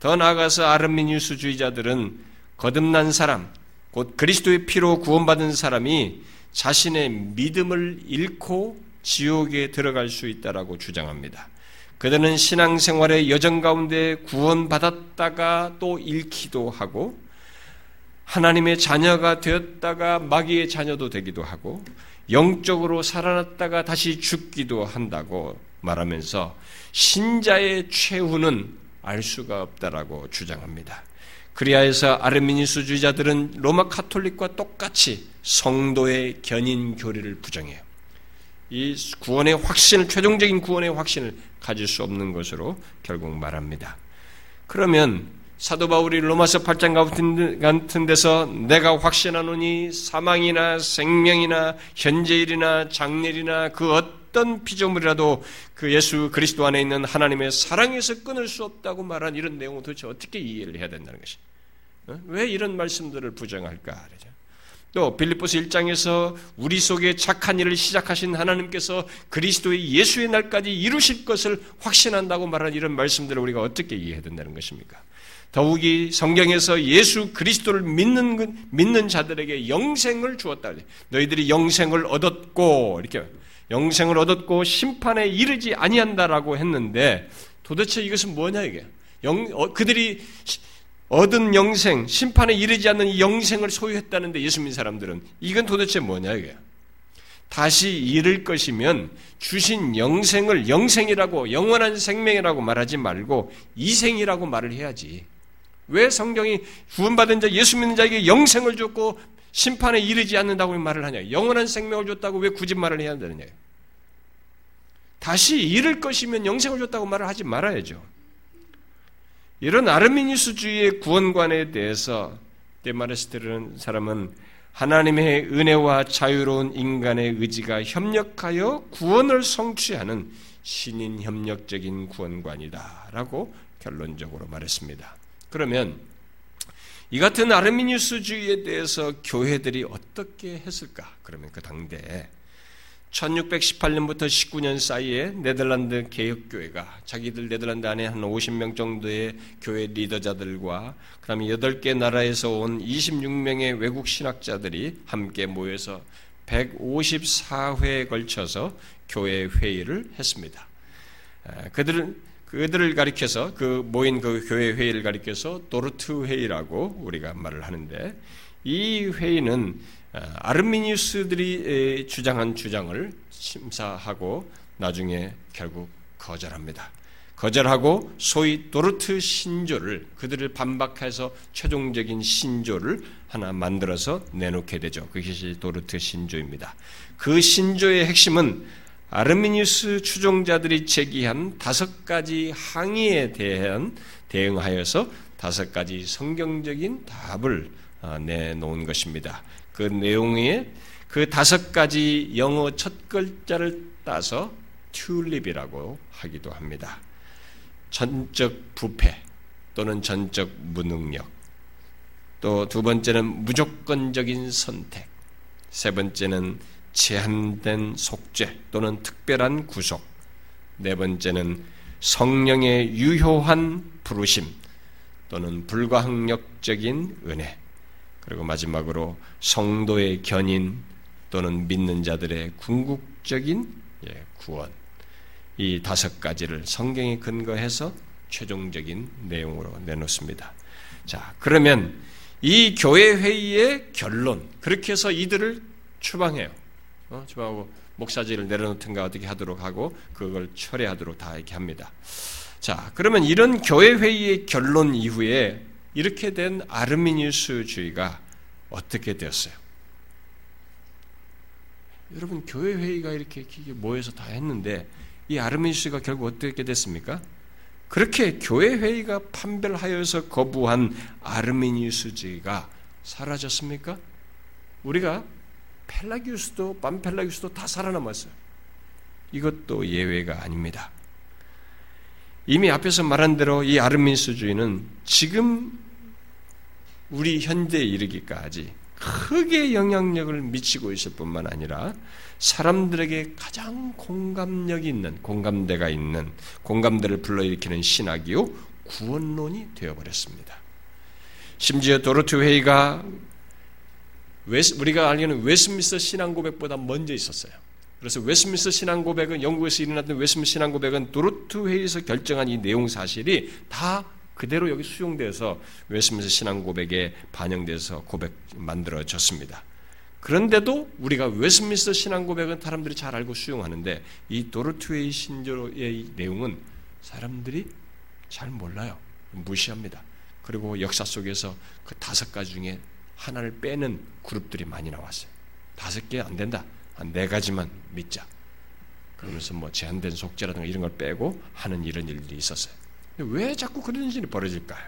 더 나아가서 아르미니우스주의자들은 거듭난 사람, 곧 그리스도의 피로 구원받은 사람이 자신의 믿음을 잃고 지옥에 들어갈 수 있다라고 주장합니다. 그들은 신앙생활의 여정 가운데 구원받았다가 또 잃기도 하고 하나님의 자녀가 되었다가 마귀의 자녀도 되기도 하고 영적으로 살아났다가 다시 죽기도 한다고 말하면서 신자의 최후는 알 수가 없다라고 주장합니다. 그리하여서 아르미니스주의자들은 로마 카톨릭과 똑같이 성도의 견인 교리를 부정해요. 이 구원의 확신을 최종적인 구원의 확신을 가질 수 없는 것으로 결국 말합니다. 그러면 사도 바울이 로마서 8장 같은 데서 내가 확신하노니 사망이나 생명이나 현재일이나 장례일이나 그 어떤 피조물이라도 그 예수 그리스도 안에 있는 하나님의 사랑에서 끊을 수 없다고 말한 이런 내용을 도대체 어떻게 이해를 해야 된다는 것이 어? 왜 이런 말씀들을 부정할까? 또 빌립보서 1장에서 우리 속에 착한 일을 시작하신 하나님께서 그리스도의 예수의 날까지 이루실 것을 확신한다고 말한 이런 말씀들을 우리가 어떻게 이해해야 된다는 것입니까? 더욱이 성경에서 예수 그리스도를 믿는 믿는 자들에게 영생을 주었다. 너희들이 영생을 얻었고 이렇게 영생을 얻었고 심판에 이르지 아니한다라고 했는데 도대체 이것은 뭐냐 이게? 영, 어, 그들이 얻은 영생, 심판에 이르지 않는 영생을 소유했다는데 예수 믿는 사람들은 이건 도대체 뭐냐 이게. 다시 잃을 것이면 주신 영생을 영생이라고 영원한 생명이라고 말하지 말고 이생이라고 말을 해야지. 왜 성경이 구원받은 자 예수 믿는 자에게 영생을 줬고 심판에 이르지 않는다고 말을 하냐? 영원한 생명을 줬다고 왜 굳이 말을 해야 되느냐? 다시 잃을 것이면 영생을 줬다고 말을 하지 말아야죠. 이런 아르미니스주의의 구원관에 대해서 데마르스트르는 사람은 하나님의 은혜와 자유로운 인간의 의지가 협력하여 구원을 성취하는 신인 협력적인 구원관이다라고 결론적으로 말했습니다. 그러면 이 같은 아르미니스주의에 대해서 교회들이 어떻게 했을까? 그러면 그 당대에 1618년부터 19년 사이에 네덜란드 개혁교회가 자기들 네덜란드 안에 한 50명 정도의 교회 리더자들과 그 다음에 8개 나라에서 온 26명의 외국 신학자들이 함께 모여서 154회에 걸쳐서 교회 회의를 했습니다. 그들은 그들을 가리켜서 그 모인 그 교회 회의를 가리켜서 도르트 회의라고 우리가 말을 하는데 이 회의는 어, 아르미니우스들이 주장한 주장을 심사하고 나중에 결국 거절합니다. 거절하고 소위 도르트 신조를 그들을 반박해서 최종적인 신조를 하나 만들어서 내놓게 되죠. 그것이 도르트 신조입니다. 그 신조의 핵심은 아르미니우스 추종자들이 제기한 다섯 가지 항의에 대한 대응하여서 다섯 가지 성경적인 답을 어, 내놓은 것입니다. 그 내용에 그 다섯 가지 영어 첫 글자를 따서 튤립이라고 하기도 합니다. 전적 부패 또는 전적 무능력. 또 두 번째는 무조건적인 선택. 세 번째는 제한된 속죄 또는 특별한 구속. 네 번째는 성령의 유효한 부르심 또는 불가항력적인 은혜. 그리고 마지막으로 성도의 견인 또는 믿는 자들의 궁극적인 예, 구원. 이 다섯 가지를 성경에 근거해서 최종적인 내용으로 내놓습니다. 자, 그러면 이 교회 회의의 결론, 그렇게 해서 이들을 추방해요. 어, 추방하고 목사직을 내려놓든가 어떻게 하도록 하고 그걸 철회하도록 다 이렇게 합니다. 자, 그러면 이런 교회 회의의 결론 이후에 이렇게 된 아르미니우스주의가 어떻게 되었어요? 여러분 교회 회의가 이렇게 모여서 다 했는데 이 아르미니우스가 결국 어떻게 됐습니까? 그렇게 교회 회의가 판별하여서 거부한 아르미니우스주의가 사라졌습니까? 우리가 펠라기우스도 반펠라기우스도 다 살아남았어요. 이것도 예외가 아닙니다. 이미 앞에서 말한 대로 이 아르민스주의는 지금 우리 현대에 이르기까지 크게 영향력을 미치고 있을 뿐만 아니라 사람들에게 가장 공감력 있는 공감대가 있는 공감대를 불러일으키는 신학이요 구원론이 되어버렸습니다. 심지어 도르트 회의가 우리가 알기는 웨스트민스터 신앙 고백보다 먼저 있었어요. 그래서 웨스민스 신앙 고백은 영국에서 일어났던 웨스민스 신앙 고백은 도르트 회의에서 결정한 이 내용 사실이 다 그대로 여기 수용돼서 웨스민스 신앙 고백에 반영돼서 고백 만들어졌습니다. 그런데도 우리가 웨스민스 신앙 고백은 사람들이 잘 알고 수용하는데 이 도르트 회의 신조의 내용은 사람들이 잘 몰라요. 무시합니다. 그리고 역사 속에서 그 다섯 가지 중에 하나를 빼는 그룹들이 많이 나왔어요. 다섯 개 안 된다. 한 네 가지만 믿자. 그러면서 뭐 제한된 속죄라든가 이런 걸 빼고 하는 이런 일들이 있었어요. 왜 자꾸 그런 일이 벌어질까요?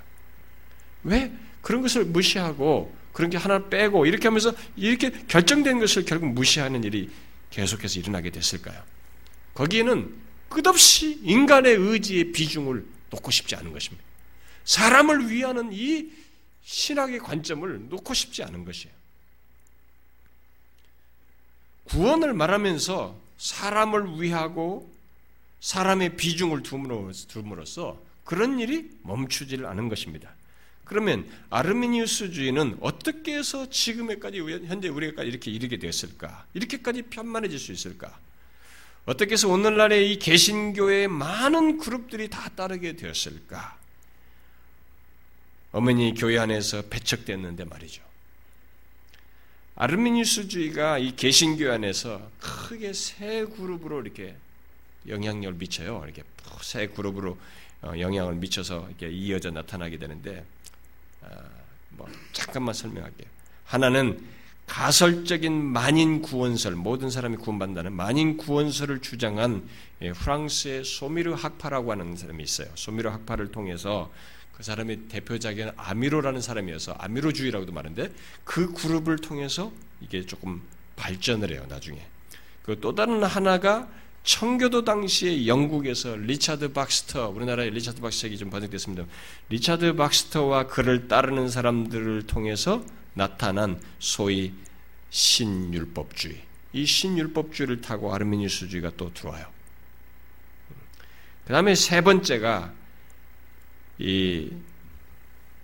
왜 그런 것을 무시하고 그런 게 하나 빼고 이렇게 하면서 이렇게 결정된 것을 결국 무시하는 일이 계속해서 일어나게 됐을까요? 거기에는 끝없이 인간의 의지의 비중을 놓고 싶지 않은 것입니다. 사람을 위하는 이 신학의 관점을 놓고 싶지 않은 것이에요. 구원을 말하면서 사람을 위하고 사람의 비중을 둠으로써 그런 일이 멈추지를 않은 것입니다. 그러면 아르미니우스주의는 어떻게 해서 지금에까지 현재 우리가 이렇게 이르게 됐을까? 이렇게까지 편만해질 수 있을까? 어떻게 해서 오늘날의 이 개신교의 많은 그룹들이 다 따르게 되었을까? 어머니 교회 안에서 배척됐는데 말이죠. 아르미니스주의가 이 개신교 안에서 크게 세 그룹으로 이렇게 영향력을 미쳐요. 이렇게 세 그룹으로 어, 영향을 미쳐서 이렇게 이어져 나타나게 되는데 아, 뭐 잠깐만 설명할게요. 하나는 가설적인 만인 구원설, 모든 사람이 구원받는다는 만인 구원설을 주장한 예, 프랑스의 소미르 학파라고 하는 사람이 있어요. 소미르 학파를 통해서 그 사람의 대표작은 아미로라는 사람이어서 아미로주의라고도 말하는데 그 그룹을 통해서 이게 조금 발전을 해요, 나중에. 그 또 다른 하나가 청교도 당시에 영국에서 리차드 박스터, 우리나라의 리차드 박스터가 좀 번역됐습니다. 리차드 박스터와 그를 따르는 사람들을 통해서 나타난 소위 신율법주의. 이 신율법주의를 타고 아르미니스주의가 또 들어와요. 그 다음에 세 번째가 이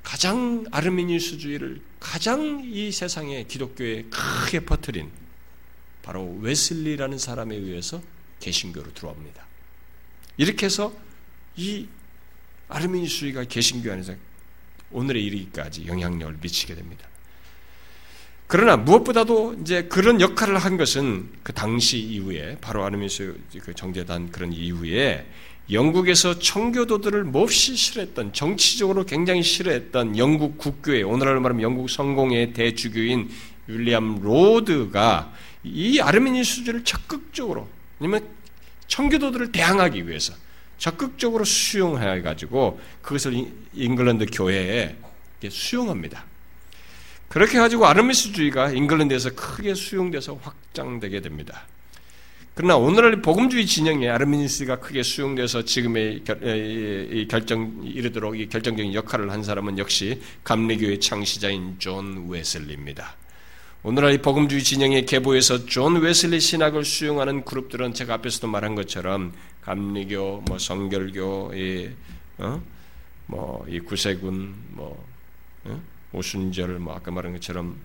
가장 아르미니스주의를 가장 이 세상에 기독교에 크게 퍼뜨린 바로 웨슬리라는 사람에 의해서 개신교로 들어옵니다. 이렇게 해서 이 아르미니스주의가 개신교 안에서 오늘에 이르기까지 영향력을 미치게 됩니다. 그러나 무엇보다도 이제 그런 역할을 한 것은 그 당시 이후에 바로 아르미스 그 정제단 그런 이후에 영국에서 청교도들을 몹시 싫어했던 정치적으로 굉장히 싫어했던 영국 국교회 오늘날로 말하면 영국 성공의 대주교인 윌리엄 로드가 이 아르미니스주의를 적극적으로 왜냐면 청교도들을 대항하기 위해서 적극적으로 수용해 가지고 그것을 잉글랜드 교회에 수용합니다. 그렇게 가지고 아르미니스주의가 잉글랜드에서 크게 수용돼서 확장되게 됩니다. 그러나 오늘날 복음주의 진영에 아르미니스가 크게 수용돼서 지금의 결정 이르도록 결정적인 역할을 한 사람은 역시 감리교의 창시자인 존 웨슬리입니다. 오늘날 이 복음주의 진영의 계보에서 존 웨슬리 신학을 수용하는 그룹들은 제가 앞에서도 말한 것처럼 감리교, 뭐 성결교, 이, 어? 뭐이 구세군, 뭐 어? 오순절, 뭐 아까 말한 것처럼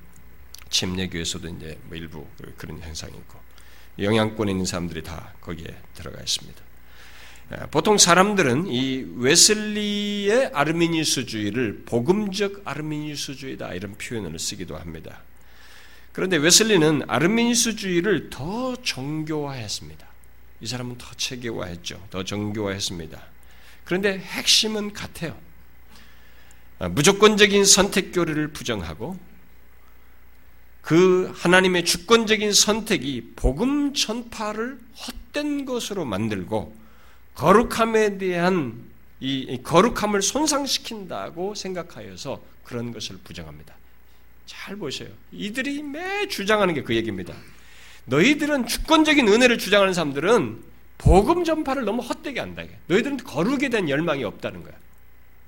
침례교에서도 이제 뭐 일부 그런 현상이 있고 영향권에 있는 사람들이 다 거기에 들어가 있습니다. 예, 보통 사람들은 이 웨슬리의 아르미니스주의를 복음적 아르미니스주의다 이런 표현을 쓰기도 합니다. 그런데 웨슬리는 아르미니스주의를 더 정교화했습니다. 이 사람은 더 체계화했죠. 더 정교화했습니다. 그런데 핵심은 같아요. 아, 무조건적인 선택 교리를 부정하고 그 하나님의 주권적인 선택이 복음 전파를 헛된 것으로 만들고 거룩함에 대한 이 거룩함을 손상시킨다고 생각하여서 그런 것을 부정합니다. 잘 보세요. 이들이 매 주장하는 게 그 얘기입니다. 너희들은 주권적인 은혜를 주장하는 사람들은 복음 전파를 너무 헛되게 한다. 너희들은 거룩에 대한 열망이 없다는 거야.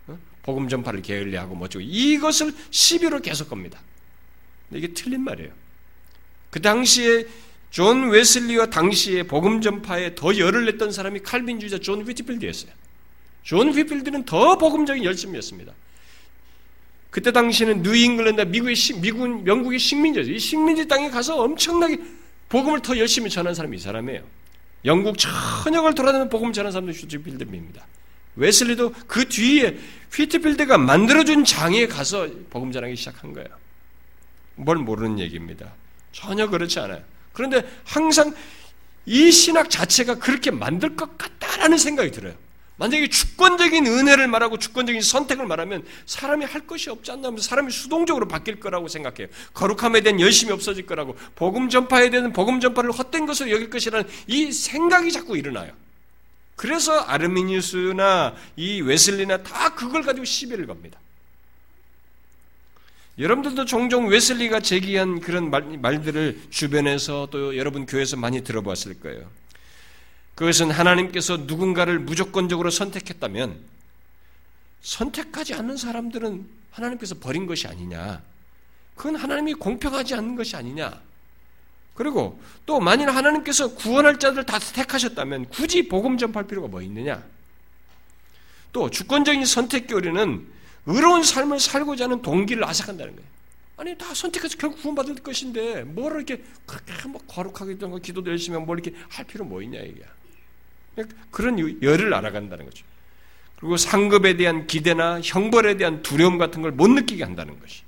어? 복음 전파를 게을리하고 뭐죠. 이것을 시비로 계속 겁니다. 이게 틀린 말이에요. 그 당시에 존 웨슬리와 당시에 복음 전파에 더 열을 냈던 사람이 칼빈주의자 존 휘트필드였어요. 존 휘트필드는 더 복음적인 열심이었습니다. 그때 당시에는 뉴잉글랜드 미국의 미국 영국의 식민지였어요. 이 식민지 땅에 가서 엄청나게 복음을 더 열심히 전한 사람이 이 사람이에요. 영국 전역을 돌아다니는 복음 전한 사람도 휘트필드입니다. 웨슬리도 그 뒤에 휘트필드가 만들어준 장에 가서 복음 전하기 시작한 거예요. 뭘 모르는 얘기입니다. 전혀 그렇지 않아요. 그런데 항상 이 신학 자체가 그렇게 만들 것 같다라는 생각이 들어요. 만약에 주권적인 은혜를 말하고 주권적인 선택을 말하면 사람이 할 것이 없지 않나 하면서 사람이 수동적으로 바뀔 거라고 생각해요. 거룩함에 대한 열심이 없어질 거라고 복음 전파에 대한 복음 전파를 헛된 것으로 여길 것이라는 이 생각이 자꾸 일어나요. 그래서 아르미니우스나 이 웨슬리나 다 그걸 가지고 시비를 겁니다. 여러분들도 종종 웨슬리가 제기한 그런 말, 들을 주변에서 또 여러분 교회에서 많이 들어봤을 거예요. 그것은 하나님께서 누군가를 무조건적으로 선택했다면 선택하지 않는 사람들은 하나님께서 버린 것이 아니냐. 그건 하나님이 공평하지 않는 것이 아니냐. 그리고 또 만일 하나님께서 구원할 자들 다 택하셨다면 굳이 복음 전파할 필요가 뭐 있느냐. 또 주권적인 선택 교리는 의로운 삶을 살고자 하는 동기를 아삭한다는 거예요. 아니 다 선택해서 결국 구원받을 것인데 뭘 이렇게 그렇게 뭐 거룩하게 된 거, 기도도 열심히 뭘 이렇게 할 필요 뭐 있냐 이게. 그런 열을 알아간다는 거죠. 그리고 상급에 대한 기대나 형벌에 대한 두려움 같은 걸 못 느끼게 한다는 것이.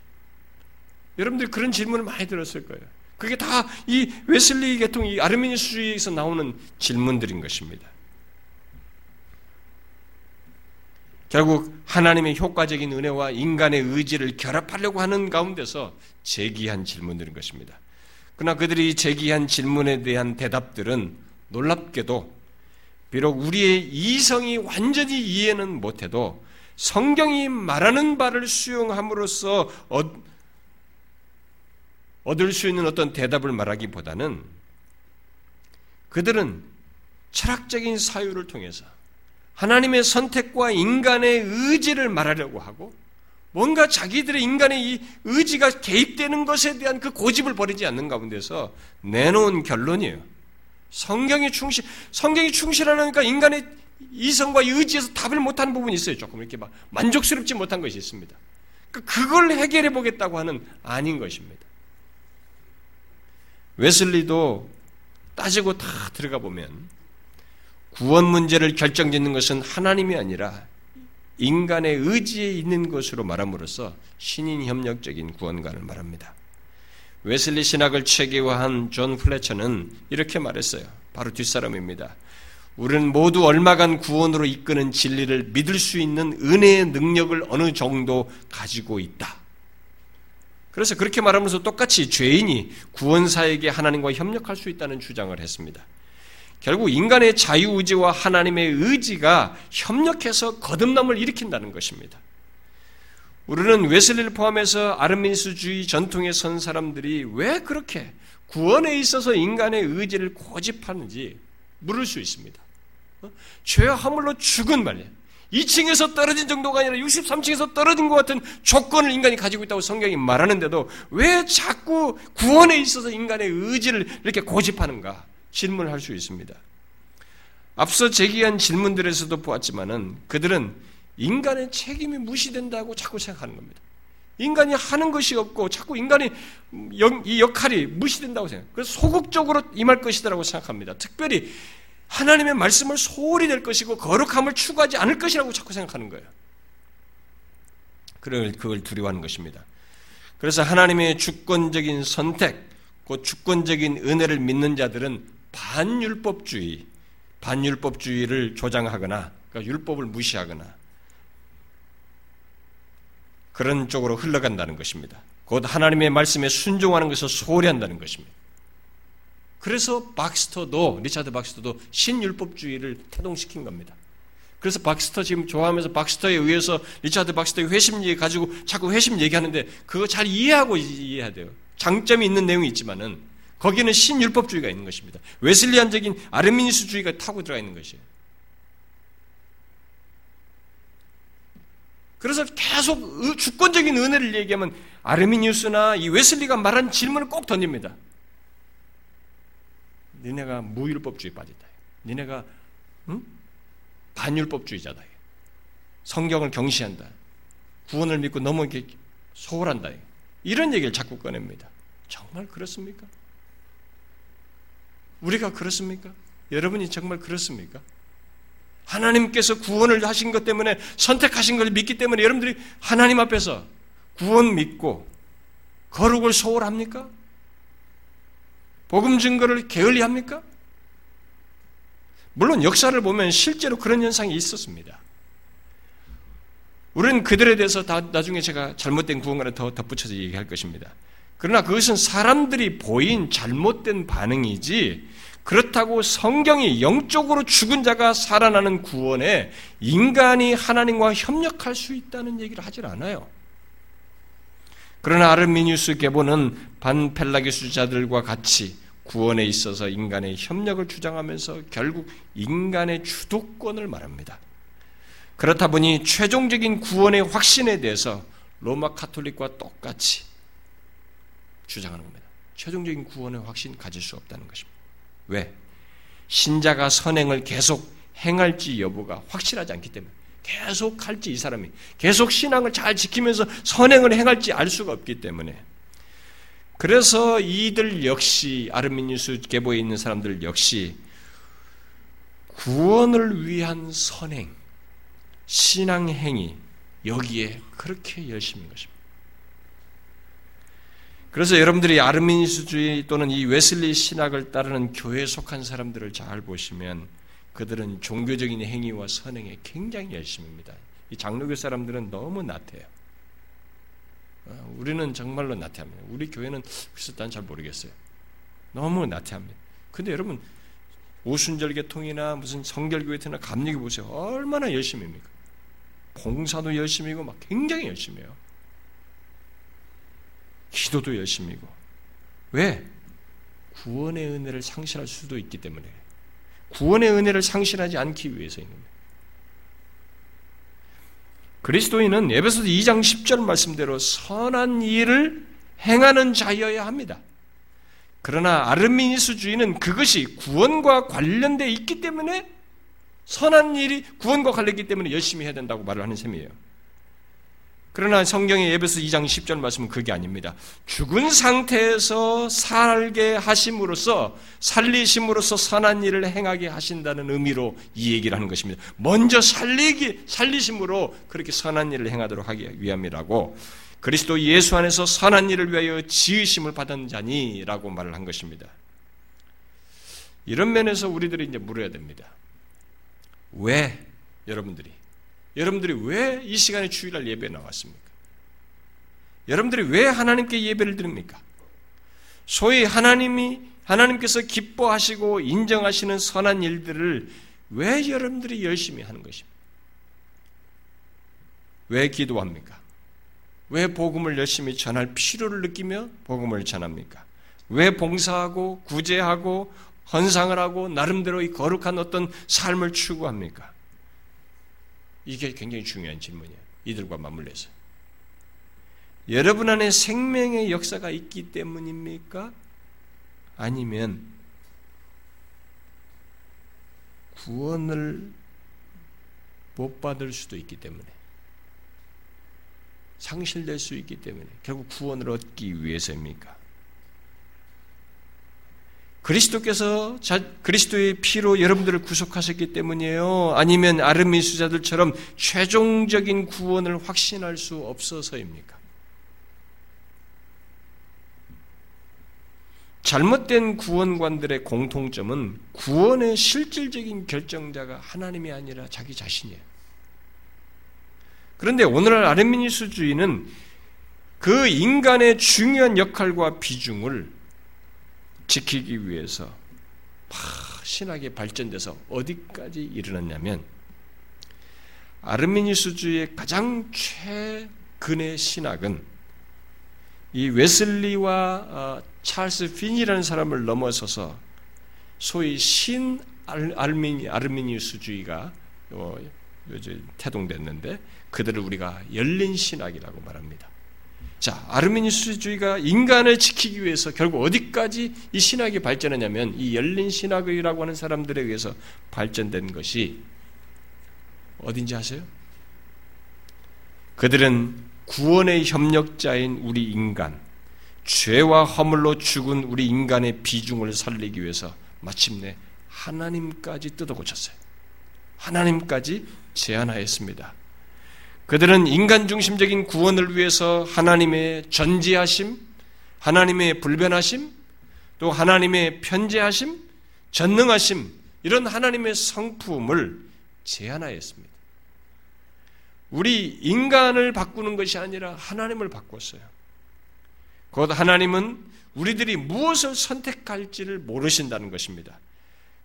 여러분들 그런 질문을 많이 들었을 거예요. 그게 다 이 웨슬리 계통, 이 아르미니스주의에서 나오는 질문들인 것입니다. 결국 하나님의 효과적인 은혜와 인간의 의지를 결합하려고 하는 가운데서 제기한 질문들인 것입니다. 그러나 그들이 제기한 질문에 대한 대답들은 놀랍게도 비록 우리의 이성이 완전히 이해는 못해도 성경이 말하는 바를 수용함으로써 얻을 수 있는 어떤 대답을 말하기보다는 그들은 철학적인 사유를 통해서 하나님의 선택과 인간의 의지를 말하려고 하고 뭔가 자기들의 인간의 이 의지가 개입되는 것에 대한 그 고집을 버리지 않는 가운데서 내놓은 결론이에요. 성경이 충실, 성경이 충실하니까 인간의 이성과 의지에서 답을 못하는 부분이 있어요. 조금 이렇게 막 만족스럽지 못한 것이 있습니다. 그, 그걸 해결해 보겠다고 하는 아닌 것입니다. 웨슬리도 따지고 다 들어가 보면 구원 문제를 결정짓는 것은 하나님이 아니라 인간의 의지에 있는 것으로 말함으로써 신인 협력적인 구원관을 말합니다. 웨슬리 신학을 체계화한 존 플래처는 이렇게 말했어요. 바로 뒷사람입니다. 우리는 모두 얼마간 구원으로 이끄는 진리를 믿을 수 있는 은혜의 능력을 어느 정도 가지고 있다. 그래서 그렇게 말하면서 똑같이 죄인이 구원사에게 하나님과 협력할 수 있다는 주장을 했습니다. 결국 인간의 자유의지와 하나님의 의지가 협력해서 거듭남을 일으킨다는 것입니다. 우리는 웨슬리를 포함해서 아르민스주의 전통에 선 사람들이 왜 그렇게 구원에 있어서 인간의 의지를 고집하는지 물을 수 있습니다. 어? 죄와 허물로 죽은 말이에요. 2층에서 떨어진 정도가 아니라 63층에서 떨어진 것 같은 조건을 인간이 가지고 있다고 성경이 말하는데도 왜 자꾸 구원에 있어서 인간의 의지를 이렇게 고집하는가? 질문할 수 있습니다. 앞서 제기한 질문들에서도 보았지만은 그들은 인간의 책임이 무시된다고 자꾸 생각하는 겁니다. 인간이 하는 것이 없고 자꾸 인간이 이 역할이 무시된다고 생각. 그래서 소극적으로 임할 것이라고 생각합니다. 특별히 하나님의 말씀을 소홀히 될 것이고 거룩함을 추구하지 않을 것이라고 자꾸 생각하는 거예요. 그걸 그걸 두려워하는 것입니다. 그래서 하나님의 주권적인 선택, 그 주권적인 은혜를 믿는 자들은 반율법주의, 반율법주의를 조장하거나 그러니까 율법을 무시하거나 그런 쪽으로 흘러간다는 것입니다. 곧 하나님의 말씀에 순종하는 것을 소홀히 한다는 것입니다. 그래서 박스터도 리차드 박스터도 신율법주의를 태동시킨 겁니다. 그래서 박스터 지금 좋아하면서 박스터에 의해서 리차드 박스터의 회심 얘기 가지고 자꾸 회심 얘기하는데 그거 잘 이해하고 이해해야 돼요. 장점이 있는 내용이 있지만은 거기는 신율법주의가 있는 것입니다. 웨슬리안적인 아르미니스주의가 타고 들어가 있는 것이에요. 그래서 계속 주권적인 은혜를 얘기하면 아르미니우스나 이 웨슬리가 말한 질문을 꼭 던집니다. 니네가 무율법주의 빠졌다. 니네가 응? 반율법주의자다. 성경을 경시한다. 구원을 믿고 너무 이렇게 소홀한다. 이런 얘기를 자꾸 꺼냅니다. 정말 그렇습니까? 우리가 그렇습니까? 여러분이 정말 그렇습니까? 하나님께서 구원을 하신 것 때문에 선택하신 걸 믿기 때문에 여러분들이 하나님 앞에서 구원 믿고 거룩을 소홀합니까? 복음 증거를 게을리 합니까? 물론 역사를 보면 실제로 그런 현상이 있었습니다. 우리는 그들에 대해서 다 나중에 제가 잘못된 구원과를 더 덧붙여서 얘기할 것입니다. 그러나 그것은 사람들이 보인 잘못된 반응이지 그렇다고 성경이 영적으로 죽은 자가 살아나는 구원에 인간이 하나님과 협력할 수 있다는 얘기를 하질 않아요. 그러나 아르미니우스 계보는 반펠라기수자들과 같이 구원에 있어서 인간의 협력을 주장하면서 결국 인간의 주도권을 말합니다. 그렇다 보니 최종적인 구원의 확신에 대해서 로마 카톨릭과 똑같이 주장하는 겁니다. 최종적인 구원의 확신 가질 수 없다는 것입니다. 왜? 신자가 선행을 계속 행할지 여부가 확실하지 않기 때문에 계속 할지 이 사람이 계속 신앙을 잘 지키면서 선행을 행할지 알 수가 없기 때문에 그래서 이들 역시 아르미니스 계보에 있는 사람들 역시 구원을 위한 선행 신앙 행위 여기에 그렇게 열심인 것입니다. 그래서 여러분들이 아르미니스주의 또는 이 웨슬리 신학을 따르는 교회에 속한 사람들을 잘 보시면 그들은 종교적인 행위와 선행에 굉장히 열심입니다. 이 장로교 사람들은 너무 나태해요. 어, 우리는 정말로 나태합니다. 우리 교회는 글쎄 난잘 모르겠어요. 너무 나태합니다. 근데 여러분 오순절계통이나 무슨 성결교회나 감리교 보세요. 얼마나 열심입니까? 봉사도 열심이고 막 굉장히 열심해요. 기도도 열심이고. 왜? 구원의 은혜를 상실할 수도 있기 때문에. 구원의 은혜를 상실하지 않기 위해서인 겁니다. 그리스도인은 에베소서 2장 10절 말씀대로 선한 일을 행하는 자여야 합니다. 그러나 아르미니스 주의는 그것이 구원과 관련되어 있기 때문에 선한 일이 구원과 관련있기 때문에 열심히 해야 된다고 말을 하는 셈이에요. 그러나 성경의 예배서 2장 10절 말씀은 그게 아닙니다. 죽은 상태에서 살게 하심으로써 살리심으로써 선한 일을 행하게 하신다는 의미로 이 얘기를 하는 것입니다. 먼저 살리기 살리심으로 그렇게 선한 일을 행하도록 하기 위함이라고 그리스도 예수 안에서 선한 일을 위하여 지으심을 받은 자니라고 말을 한 것입니다. 이런 면에서 우리들이 이제 물어야 됩니다. 왜 여러분들이 여러분들이 왜 이 시간에 주일날 예배에 나왔습니까? 여러분들이 왜 하나님께 예배를 드립니까? 소위 하나님이 하나님께서 기뻐하시고 인정하시는 선한 일들을 왜 여러분들이 열심히 하는 것입니까? 왜 기도합니까? 왜 복음을 열심히 전할 필요를 느끼며 복음을 전합니까? 왜 봉사하고 구제하고 헌상을 하고 나름대로 이 거룩한 어떤 삶을 추구합니까? 이게 굉장히 중요한 질문이에요. 이들과 맞물려서. 여러분 안에 생명의 역사가 있기 때문입니까? 아니면 구원을 못 받을 수도 있기 때문에 상실될 수 있기 때문에 결국 구원을 얻기 위해서입니까? 그리스도께서 자, 그리스도의 피로 여러분들을 구속하셨기 때문이에요? 아니면 아르미수자들처럼 최종적인 구원을 확신할 수 없어서입니까? 잘못된 구원관들의 공통점은 구원의 실질적인 결정자가 하나님이 아니라 자기 자신이에요. 그런데 오늘날 아르미니스주의는 그 인간의 중요한 역할과 비중을 지키기 위해서 신학이 발전돼서 어디까지 이르렀냐면 아르미니스주의 가장 최근의 신학은 이 웨슬리와 어, 찰스 핀이라는 사람을 넘어서서 소위 신 알미니 아르미니스주의가 어, 요즘 태동됐는데 그들을 우리가 열린 신학이라고 말합니다. 자, 아르미니스주의가 인간을 지키기 위해서 결국 어디까지 이 신학이 발전했냐면 이 열린 신학이라고 하는 사람들에 의해서 발전된 것이 어딘지 아세요? 그들은 구원의 협력자인 우리 인간, 죄와 허물로 죽은 우리 인간의 비중을 살리기 위해서 마침내 하나님까지 뜯어 고쳤어요. 하나님까지 제안하였습니다. 그들은 인간 중심적인 구원을 위해서 하나님의 전지하심, 하나님의 불변하심, 또 하나님의 편재하심, 전능하심, 이런 하나님의 성품을 제안하였습니다. 우리 인간을 바꾸는 것이 아니라 하나님을 바꿨어요. 곧 하나님은 우리들이 무엇을 선택할지를 모르신다는 것입니다.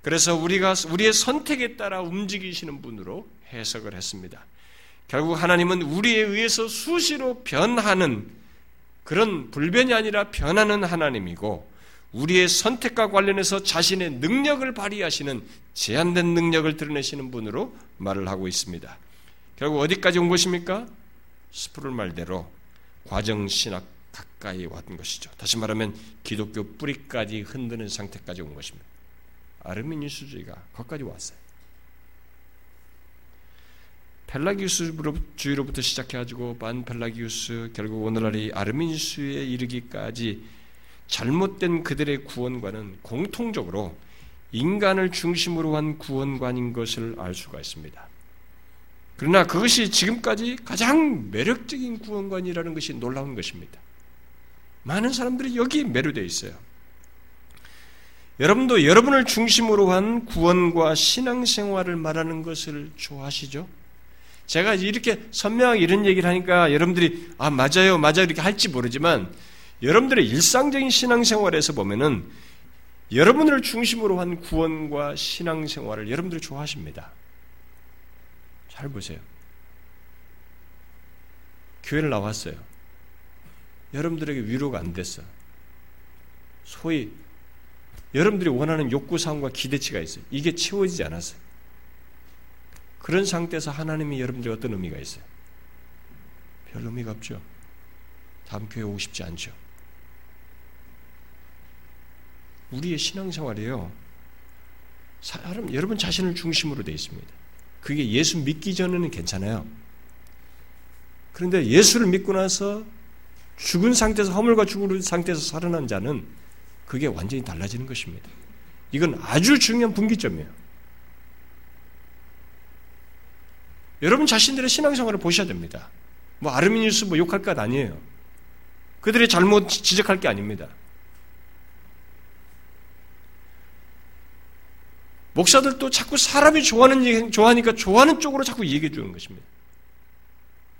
그래서 우리가 우리의 선택에 따라 움직이시는 분으로 해석을 했습니다. 결국 하나님은 우리에 의해서 수시로 변하는 그런 불변이 아니라 변하는 하나님이고 우리의 선택과 관련해서 자신의 능력을 발휘하시는 제한된 능력을 드러내시는 분으로 말을 하고 있습니다. 결국 어디까지 온 것입니까? 스프를 말대로 과정 신학 가까이 왔던 것이죠. 다시 말하면 기독교 뿌리까지 흔드는 상태까지 온 것입니다. 아르미니스주의가 거기까지 왔어요. 펠라기우스주의로부터 시작해가지고 반펠라기우스 결국 오늘날이 아르민수에 이르기까지 잘못된 그들의 구원관은 공통적으로 인간을 중심으로 한 구원관인 것을 알 수가 있습니다. 그러나 그것이 지금까지 가장 매력적인 구원관이라는 것이 놀라운 것입니다. 많은 사람들이 여기에 매료되어 있어요. 여러분도 여러분을 중심으로 한 구원과 신앙생활을 말하는 것을 좋아하시죠? 제가 이렇게 선명하게 이런 얘기를 하니까 여러분들이 아 맞아요 맞아요 이렇게 할지 모르지만 여러분들의 일상적인 신앙생활에서 보면은 여러분을 중심으로 한 구원과 신앙생활을 여러분들이 좋아하십니다. 잘 보세요. 교회를 나왔어요. 여러분들에게 위로가 안 됐어. 소위 여러분들이 원하는 욕구 사항과 기대치가 있어요. 이게 채워지지 않았어요. 그런 상태에서 하나님이 여러분들이 어떤 의미가 있어요? 별 의미가 없죠. 다음 교회 오고 싶지 않죠. 우리의 신앙생활이요. 사람, 여러분 자신을 중심으로 되어 있습니다. 그게 예수 믿기 전에는 괜찮아요. 그런데 예수를 믿고 나서 죽은 상태에서 허물과 죽은 상태에서 살아난 자는 그게 완전히 달라지는 것입니다. 이건 아주 중요한 분기점이에요. 여러분 자신들의 신앙생활을 보셔야 됩니다. 뭐 아르미니우스 뭐 욕할 것 아니에요. 그들의 잘못 지적할 게 아닙니다. 목사들도 자꾸 사람이 좋아하는 좋아하니까 좋아하는 쪽으로 자꾸 얘기해 주는 것입니다.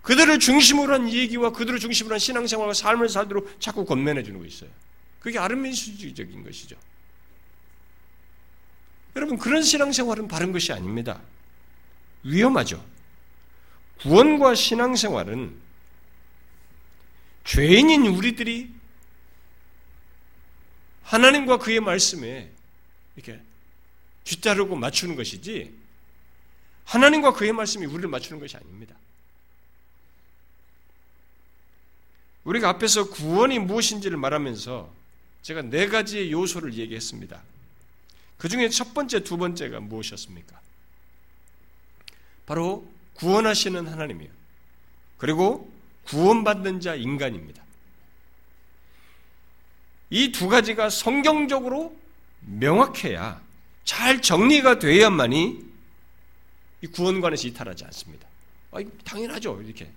그들을 중심으로 한 얘기와 그들을 중심으로 한 신앙생활과 삶을 살도록 자꾸 건면해 주는 거 있어요. 그게 아르민수주의적인 것이죠. 여러분 그런 신앙생활은 바른 것이 아닙니다. 위험하죠. 구원과 신앙생활은 죄인인 우리들이 하나님과 그의 말씀에 이렇게 뒤따르고 맞추는 것이지 하나님과 그의 말씀이 우리를 맞추는 것이 아닙니다. 우리가 앞에서 구원이 무엇인지를 말하면서 제가 네 가지의 요소를 얘기했습니다. 그 중에 첫 번째, 두 번째가 무엇이었습니까? 바로 구원하시는 하나님이요. 그리고 구원받는 자 인간입니다. 이 두 가지가 성경적으로 명확해야 잘 정리가 돼야만이 이 구원관에서 이탈하지 않습니다. 아, 당연하죠. 이렇게.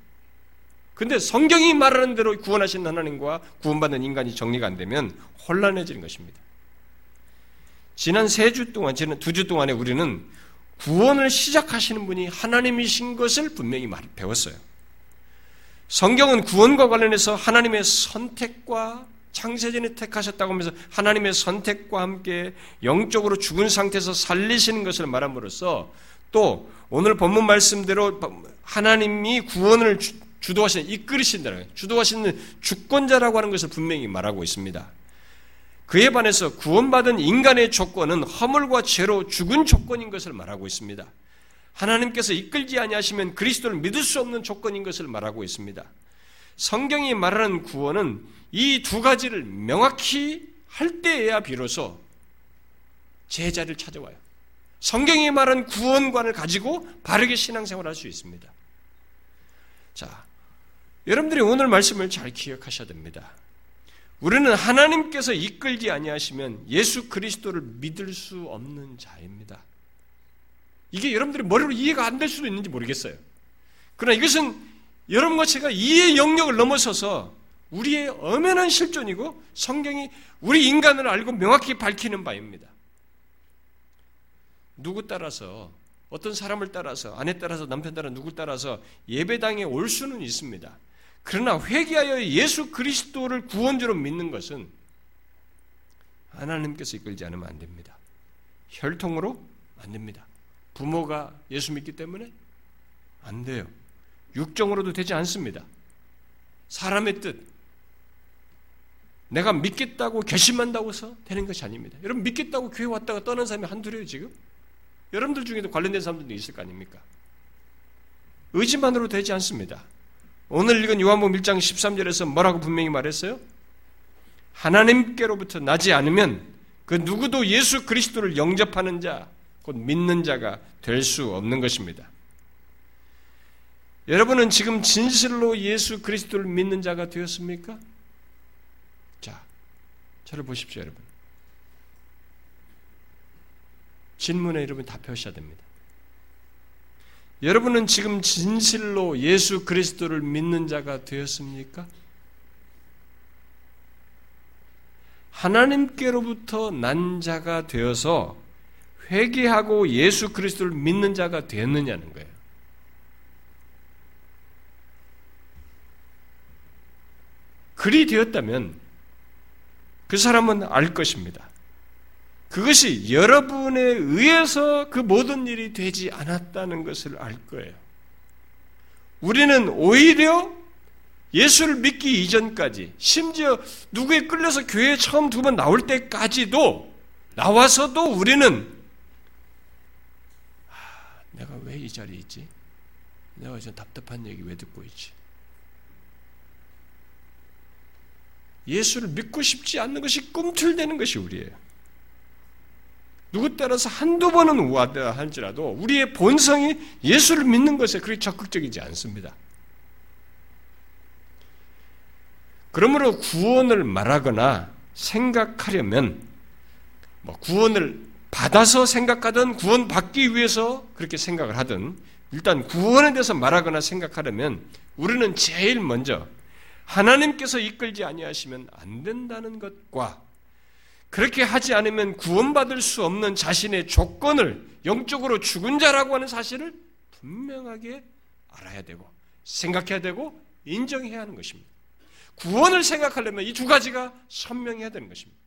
근데 성경이 말하는 대로 구원하신 하나님과 구원받는 인간이 정리가 안 되면 혼란해지는 것입니다. 지난 세 주 동안, 지난 두 주 동안에 우리는 구원을 시작하시는 분이 하나님이신 것을 분명히 배웠어요. 성경은 구원과 관련해서 하나님의 선택과 창세전에 택하셨다고 하면서 하나님의 선택과 함께 영적으로 죽은 상태에서 살리시는 것을 말함으로써 또 오늘 본문 말씀대로 하나님이 구원을 주도하시는 이끌으신다는 주도하시는 주권자라고 하는 것을 분명히 말하고 있습니다. 그에 반해서 구원받은 인간의 조건은 허물과 죄로 죽은 조건인 것을 말하고 있습니다. 하나님께서 이끌지 아니하시면 그리스도를 믿을 수 없는 조건인 것을 말하고 있습니다. 성경이 말하는 구원은 이 두 가지를 명확히 할 때에야 비로소 제자를 찾아와요. 성경이 말한 구원관을 가지고 바르게 신앙생활을 할수 있습니다. 자, 여러분들이 오늘 말씀을 잘 기억하셔야 됩니다. 우리는 하나님께서 이끌지 아니하시면 예수 그리스도를 믿을 수 없는 자입니다. 이게 여러분들이 머리로 이해가 안 될 수도 있는지 모르겠어요. 그러나 이것은 여러분과 제가 이해 영역을 넘어서서 우리의 엄연한 실존이고 성경이 우리 인간을 알고 명확히 밝히는 바입니다. 누구 따라서 어떤 사람을 따라서 아내 따라서 남편 따라 누구 따라서 예배당에 올 수는 있습니다. 그러나 회개하여 예수 그리스도를 구원주로 믿는 것은 하나님께서 이끌지 않으면 안 됩니다. 혈통으로 안 됩니다. 부모가 예수 믿기 때문에 안 돼요. 육정으로도 되지 않습니다. 사람의 뜻. 내가 믿겠다고 결심한다고 해서 되는 것이 아닙니다. 여러분 믿겠다고 교회 왔다가 떠난 사람이 한둘이에요 지금? 여러분들 중에도 관련된 사람들도 있을 거 아닙니까? 의지만으로 되지 않습니다. 오늘 읽은 요한복음 1장 13절에서 뭐라고 분명히 말했어요? 하나님께로부터 나지 않으면 그 누구도 예수 그리스도를 영접하는 자, 곧 믿는 자가 될 수 없는 것입니다. 여러분은 지금 진실로 예수 그리스도를 믿는 자가 되었습니까? 자, 저를 보십시오, 여러분. 질문에 여러분 답하셔야 됩니다. 여러분은 지금 진실로 예수 그리스도를 믿는 자가 되었습니까? 하나님께로부터 난 자가 되어서 회개하고 예수 그리스도를 믿는 자가 되었느냐는 거예요. 그리 되었다면 그 사람은 알 것입니다. 그것이 여러분에 의해서 그 모든 일이 되지 않았다는 것을 알 거예요. 우리는 오히려 예수를 믿기 이전까지, 심지어 누구에 끌려서 교회에 처음 두 번 나올 때까지도, 나와서도 우리는, 아, 내가 왜 이 자리에 있지? 내가 이 답답한 얘기 왜 듣고 있지? 예수를 믿고 싶지 않는 것이 꿈틀대는 것이 우리예요. 누구 따라서 한두 번은 우하다 할지라도 우리의 본성이 예수를 믿는 것에 그렇게 적극적이지 않습니다. 그러므로 구원을 말하거나 생각하려면 뭐 구원을 받아서 생각하든 구원 받기 위해서 그렇게 생각을 하든 일단 구원에 대해서 말하거나 생각하려면 우리는 제일 먼저 하나님께서 이끌지 아니하시면 안 된다는 것과 그렇게 하지 않으면 구원받을 수 없는 자신의 조건을 영적으로 죽은 자라고 하는 사실을 분명하게 알아야 되고 생각해야 되고 인정해야 하는 것입니다. 구원을 생각하려면 이 두 가지가 선명해야 되는 것입니다.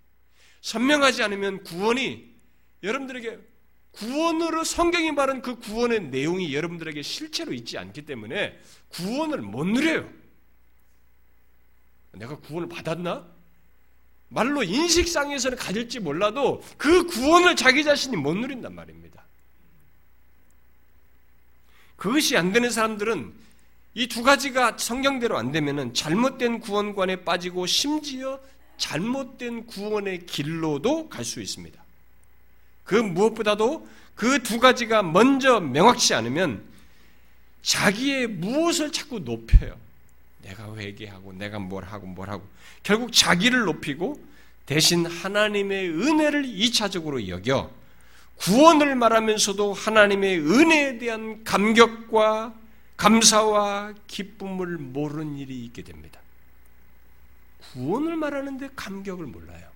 선명하지 않으면 구원이 여러분들에게 구원으로 성경이 말한 그 구원의 내용이 여러분들에게 실제로 있지 않기 때문에 구원을 못 누려요. 내가 구원을 받았나? 말로 인식상에서는 가질지 몰라도 그 구원을 자기 자신이 못 누린단 말입니다. 그것이 안 되는 사람들은 이 두 가지가 성경대로 안 되면은 잘못된 구원관에 빠지고 심지어 잘못된 구원의 길로도 갈 수 있습니다. 그 무엇보다도 그 두 가지가 먼저 명확치 않으면 자기의 무엇을 자꾸 높여요. 내가 회개하고 내가 뭘 하고 뭘 하고 결국 자기를 높이고 대신 하나님의 은혜를 2차적으로 여겨 구원을 말하면서도 하나님의 은혜에 대한 감격과 감사와 기쁨을 모르는 일이 있게 됩니다. 구원을 말하는데 감격을 몰라요.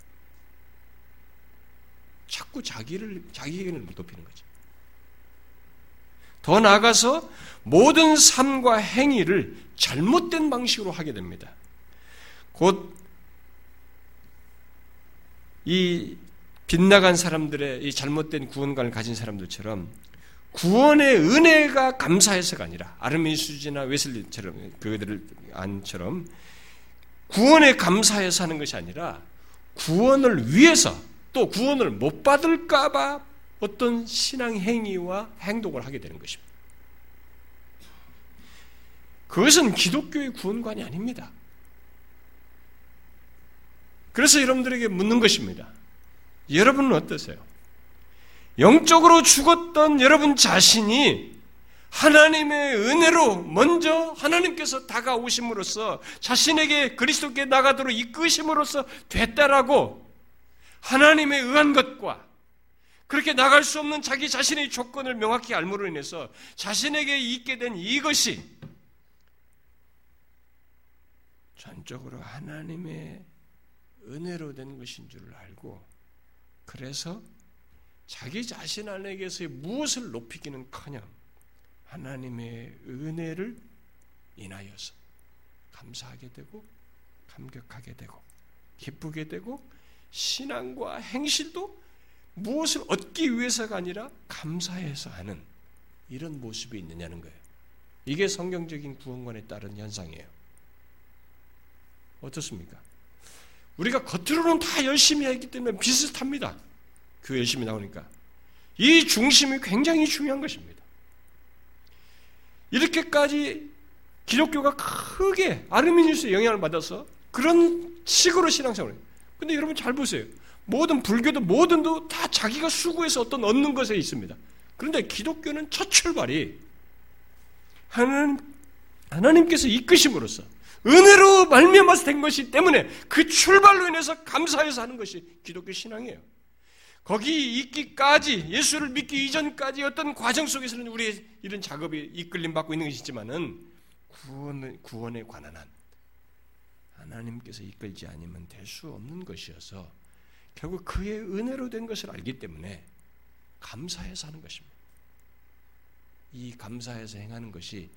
자꾸 자기를 자기에게는 높이는 거죠. 더 나아가서 모든 삶과 행위를 잘못된 방식으로 하게 됩니다. 곧 이 빗나간 사람들의 이 잘못된 구원관을 가진 사람들처럼 구원의 은혜가 감사해서가 아니라 아르미수지나 웨슬리처럼 그들을 안처럼 구원에 감사해서 하는 것이 아니라 구원을 위해서 또 구원을 못 받을까봐 어떤 신앙 행위와 행동을 하게 되는 것입니다. 그것은 기독교의 구원관이 아닙니다. 그래서 여러분들에게 묻는 것입니다. 여러분은 어떠세요? 영적으로 죽었던 여러분 자신이 하나님의 은혜로 먼저 하나님께서 다가오심으로써 자신에게 그리스도께 나가도록 이끄심으로써 됐다라고 하나님의 의한 것과 그렇게 나갈 수 없는 자기 자신의 조건을 명확히 알므로 인해서 자신에게 있게 된 이것이 전적으로 하나님의 은혜로 된 것인 줄 알고 그래서 자기 자신 안에게서의 무엇을 높이기는커녕 하나님의 은혜를 인하여서 감사하게 되고 감격하게 되고 기쁘게 되고 신앙과 행실도 무엇을 얻기 위해서가 아니라 감사해서 하는 이런 모습이 있느냐는 거예요. 이게 성경적인 구원관에 따른 현상이에요. 어떻습니까? 우리가 겉으로는 다 열심히 했기 때문에 비슷합니다. 그 열심히 나오니까. 이 중심이 굉장히 중요한 것입니다. 이렇게까지 기독교가 크게 아르미니스의 영향을 받아서 그런 식으로 신앙생활을 해요. 근데 여러분 잘 보세요. 모든 불교도 모든도 다 자기가 수고해서 어떤 얻는 것에 있습니다. 그런데 기독교는 첫 출발이 하나님, 하나님께서 이끄심으로써 은혜로 말미암아서 된 것이 때문에 그 출발로 인해서 감사해서 하는 것이 기독교 신앙이에요. 거기 있기까지 예수를 믿기 이전까지 어떤 과정 속에서는 우리의 이런 작업이 이끌림 받고 있는 것이지만은 구원 구원에 관한 한 하나님께서 이끌지 않으면 될 수 없는 것이어서 결국 그의 은혜로 된 것을 알기 때문에 감사해서 하는 것입니다. 이 감사해서 행하는 것이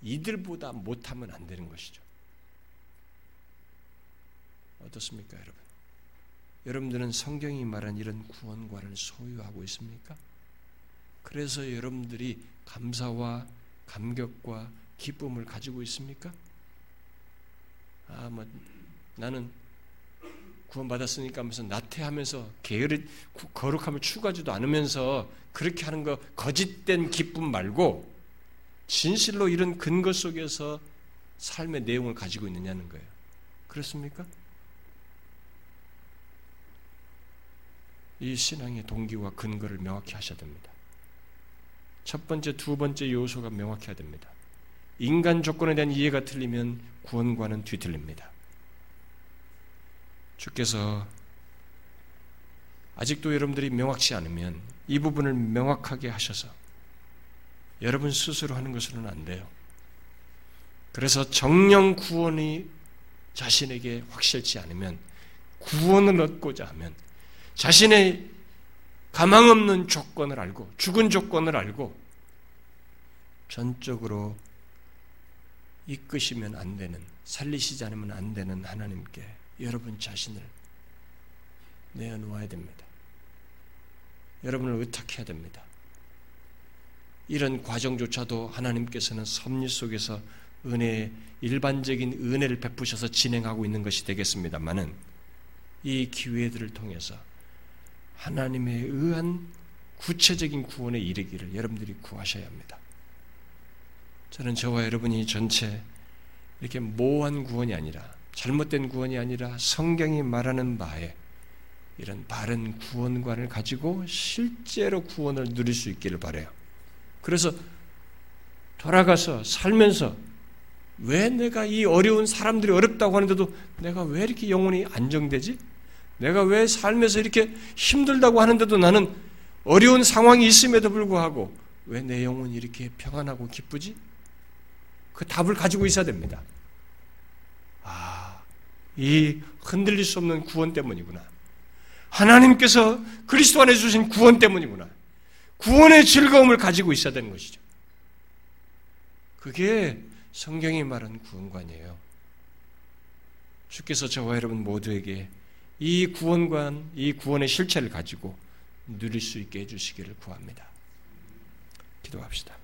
이들보다 못하면 안 되는 것이죠. 어떻습니까, 여러분? 여러분들은 성경이 말한 이런 구원과를 소유하고 있습니까? 그래서 여러분들이 감사와 감격과 기쁨을 가지고 있습니까? 아, 뭐 나는 구원받았으니까 하면서 나태하면서 게으르 거룩함을 추구하지도 않으면서 그렇게 하는 거 거짓된 기쁨 말고 진실로 이런 근거 속에서 삶의 내용을 가지고 있느냐는 거예요. 그렇습니까? 이 신앙의 동기와 근거를 명확히 하셔야 됩니다. 첫 번째, 두 번째 요소가 명확해야 됩니다. 인간 조건에 대한 이해가 틀리면 구원과는 뒤틀립니다. 주께서 아직도 여러분들이 명확치 않으면 이 부분을 명확하게 하셔서 여러분 스스로 하는 것으로는 안 돼요. 그래서 정령 구원이 자신에게 확실치 않으면 구원을 얻고자 하면 자신의 가망 없는 조건을 알고 죽은 조건을 알고 전적으로 이끄시면 안 되는 살리시지 않으면 안 되는 하나님께 여러분 자신을 내어놓아야 됩니다. 여러분을 의탁해야 됩니다. 이런 과정조차도 하나님께서는 섭리 속에서 은혜 일반적인 은혜를 베푸셔서 진행하고 있는 것이 되겠습니다만은 이 기회들을 통해서 하나님에 의한 구체적인 구원에 이르기를 여러분들이 구하셔야 합니다. 저는 저와 여러분이 전체 이렇게 모호한 구원이 아니라 잘못된 구원이 아니라 성경이 말하는 바에 이런 바른 구원관을 가지고 실제로 구원을 누릴 수 있기를 바래요. 그래서 돌아가서 살면서 왜 내가 이 어려운 사람들이 어렵다고 하는데도 내가 왜 이렇게 영혼이 안정되지? 내가 왜 삶에서 이렇게 힘들다고 하는데도 나는 어려운 상황이 있음에도 불구하고 왜 내 영혼이 이렇게 평안하고 기쁘지? 그 답을 가지고 있어야 됩니다. 아, 이 흔들릴 수 없는 구원 때문이구나. 하나님께서 그리스도 안에 주신 구원 때문이구나. 구원의 즐거움을 가지고 있어야 되는 것이죠. 그게 성경이 말하는 구원관이에요. 주께서 저와 여러분 모두에게 이 구원관, 이 구원의 실체를 가지고 누릴 수 있게 해주시기를 구합니다. 기도합시다.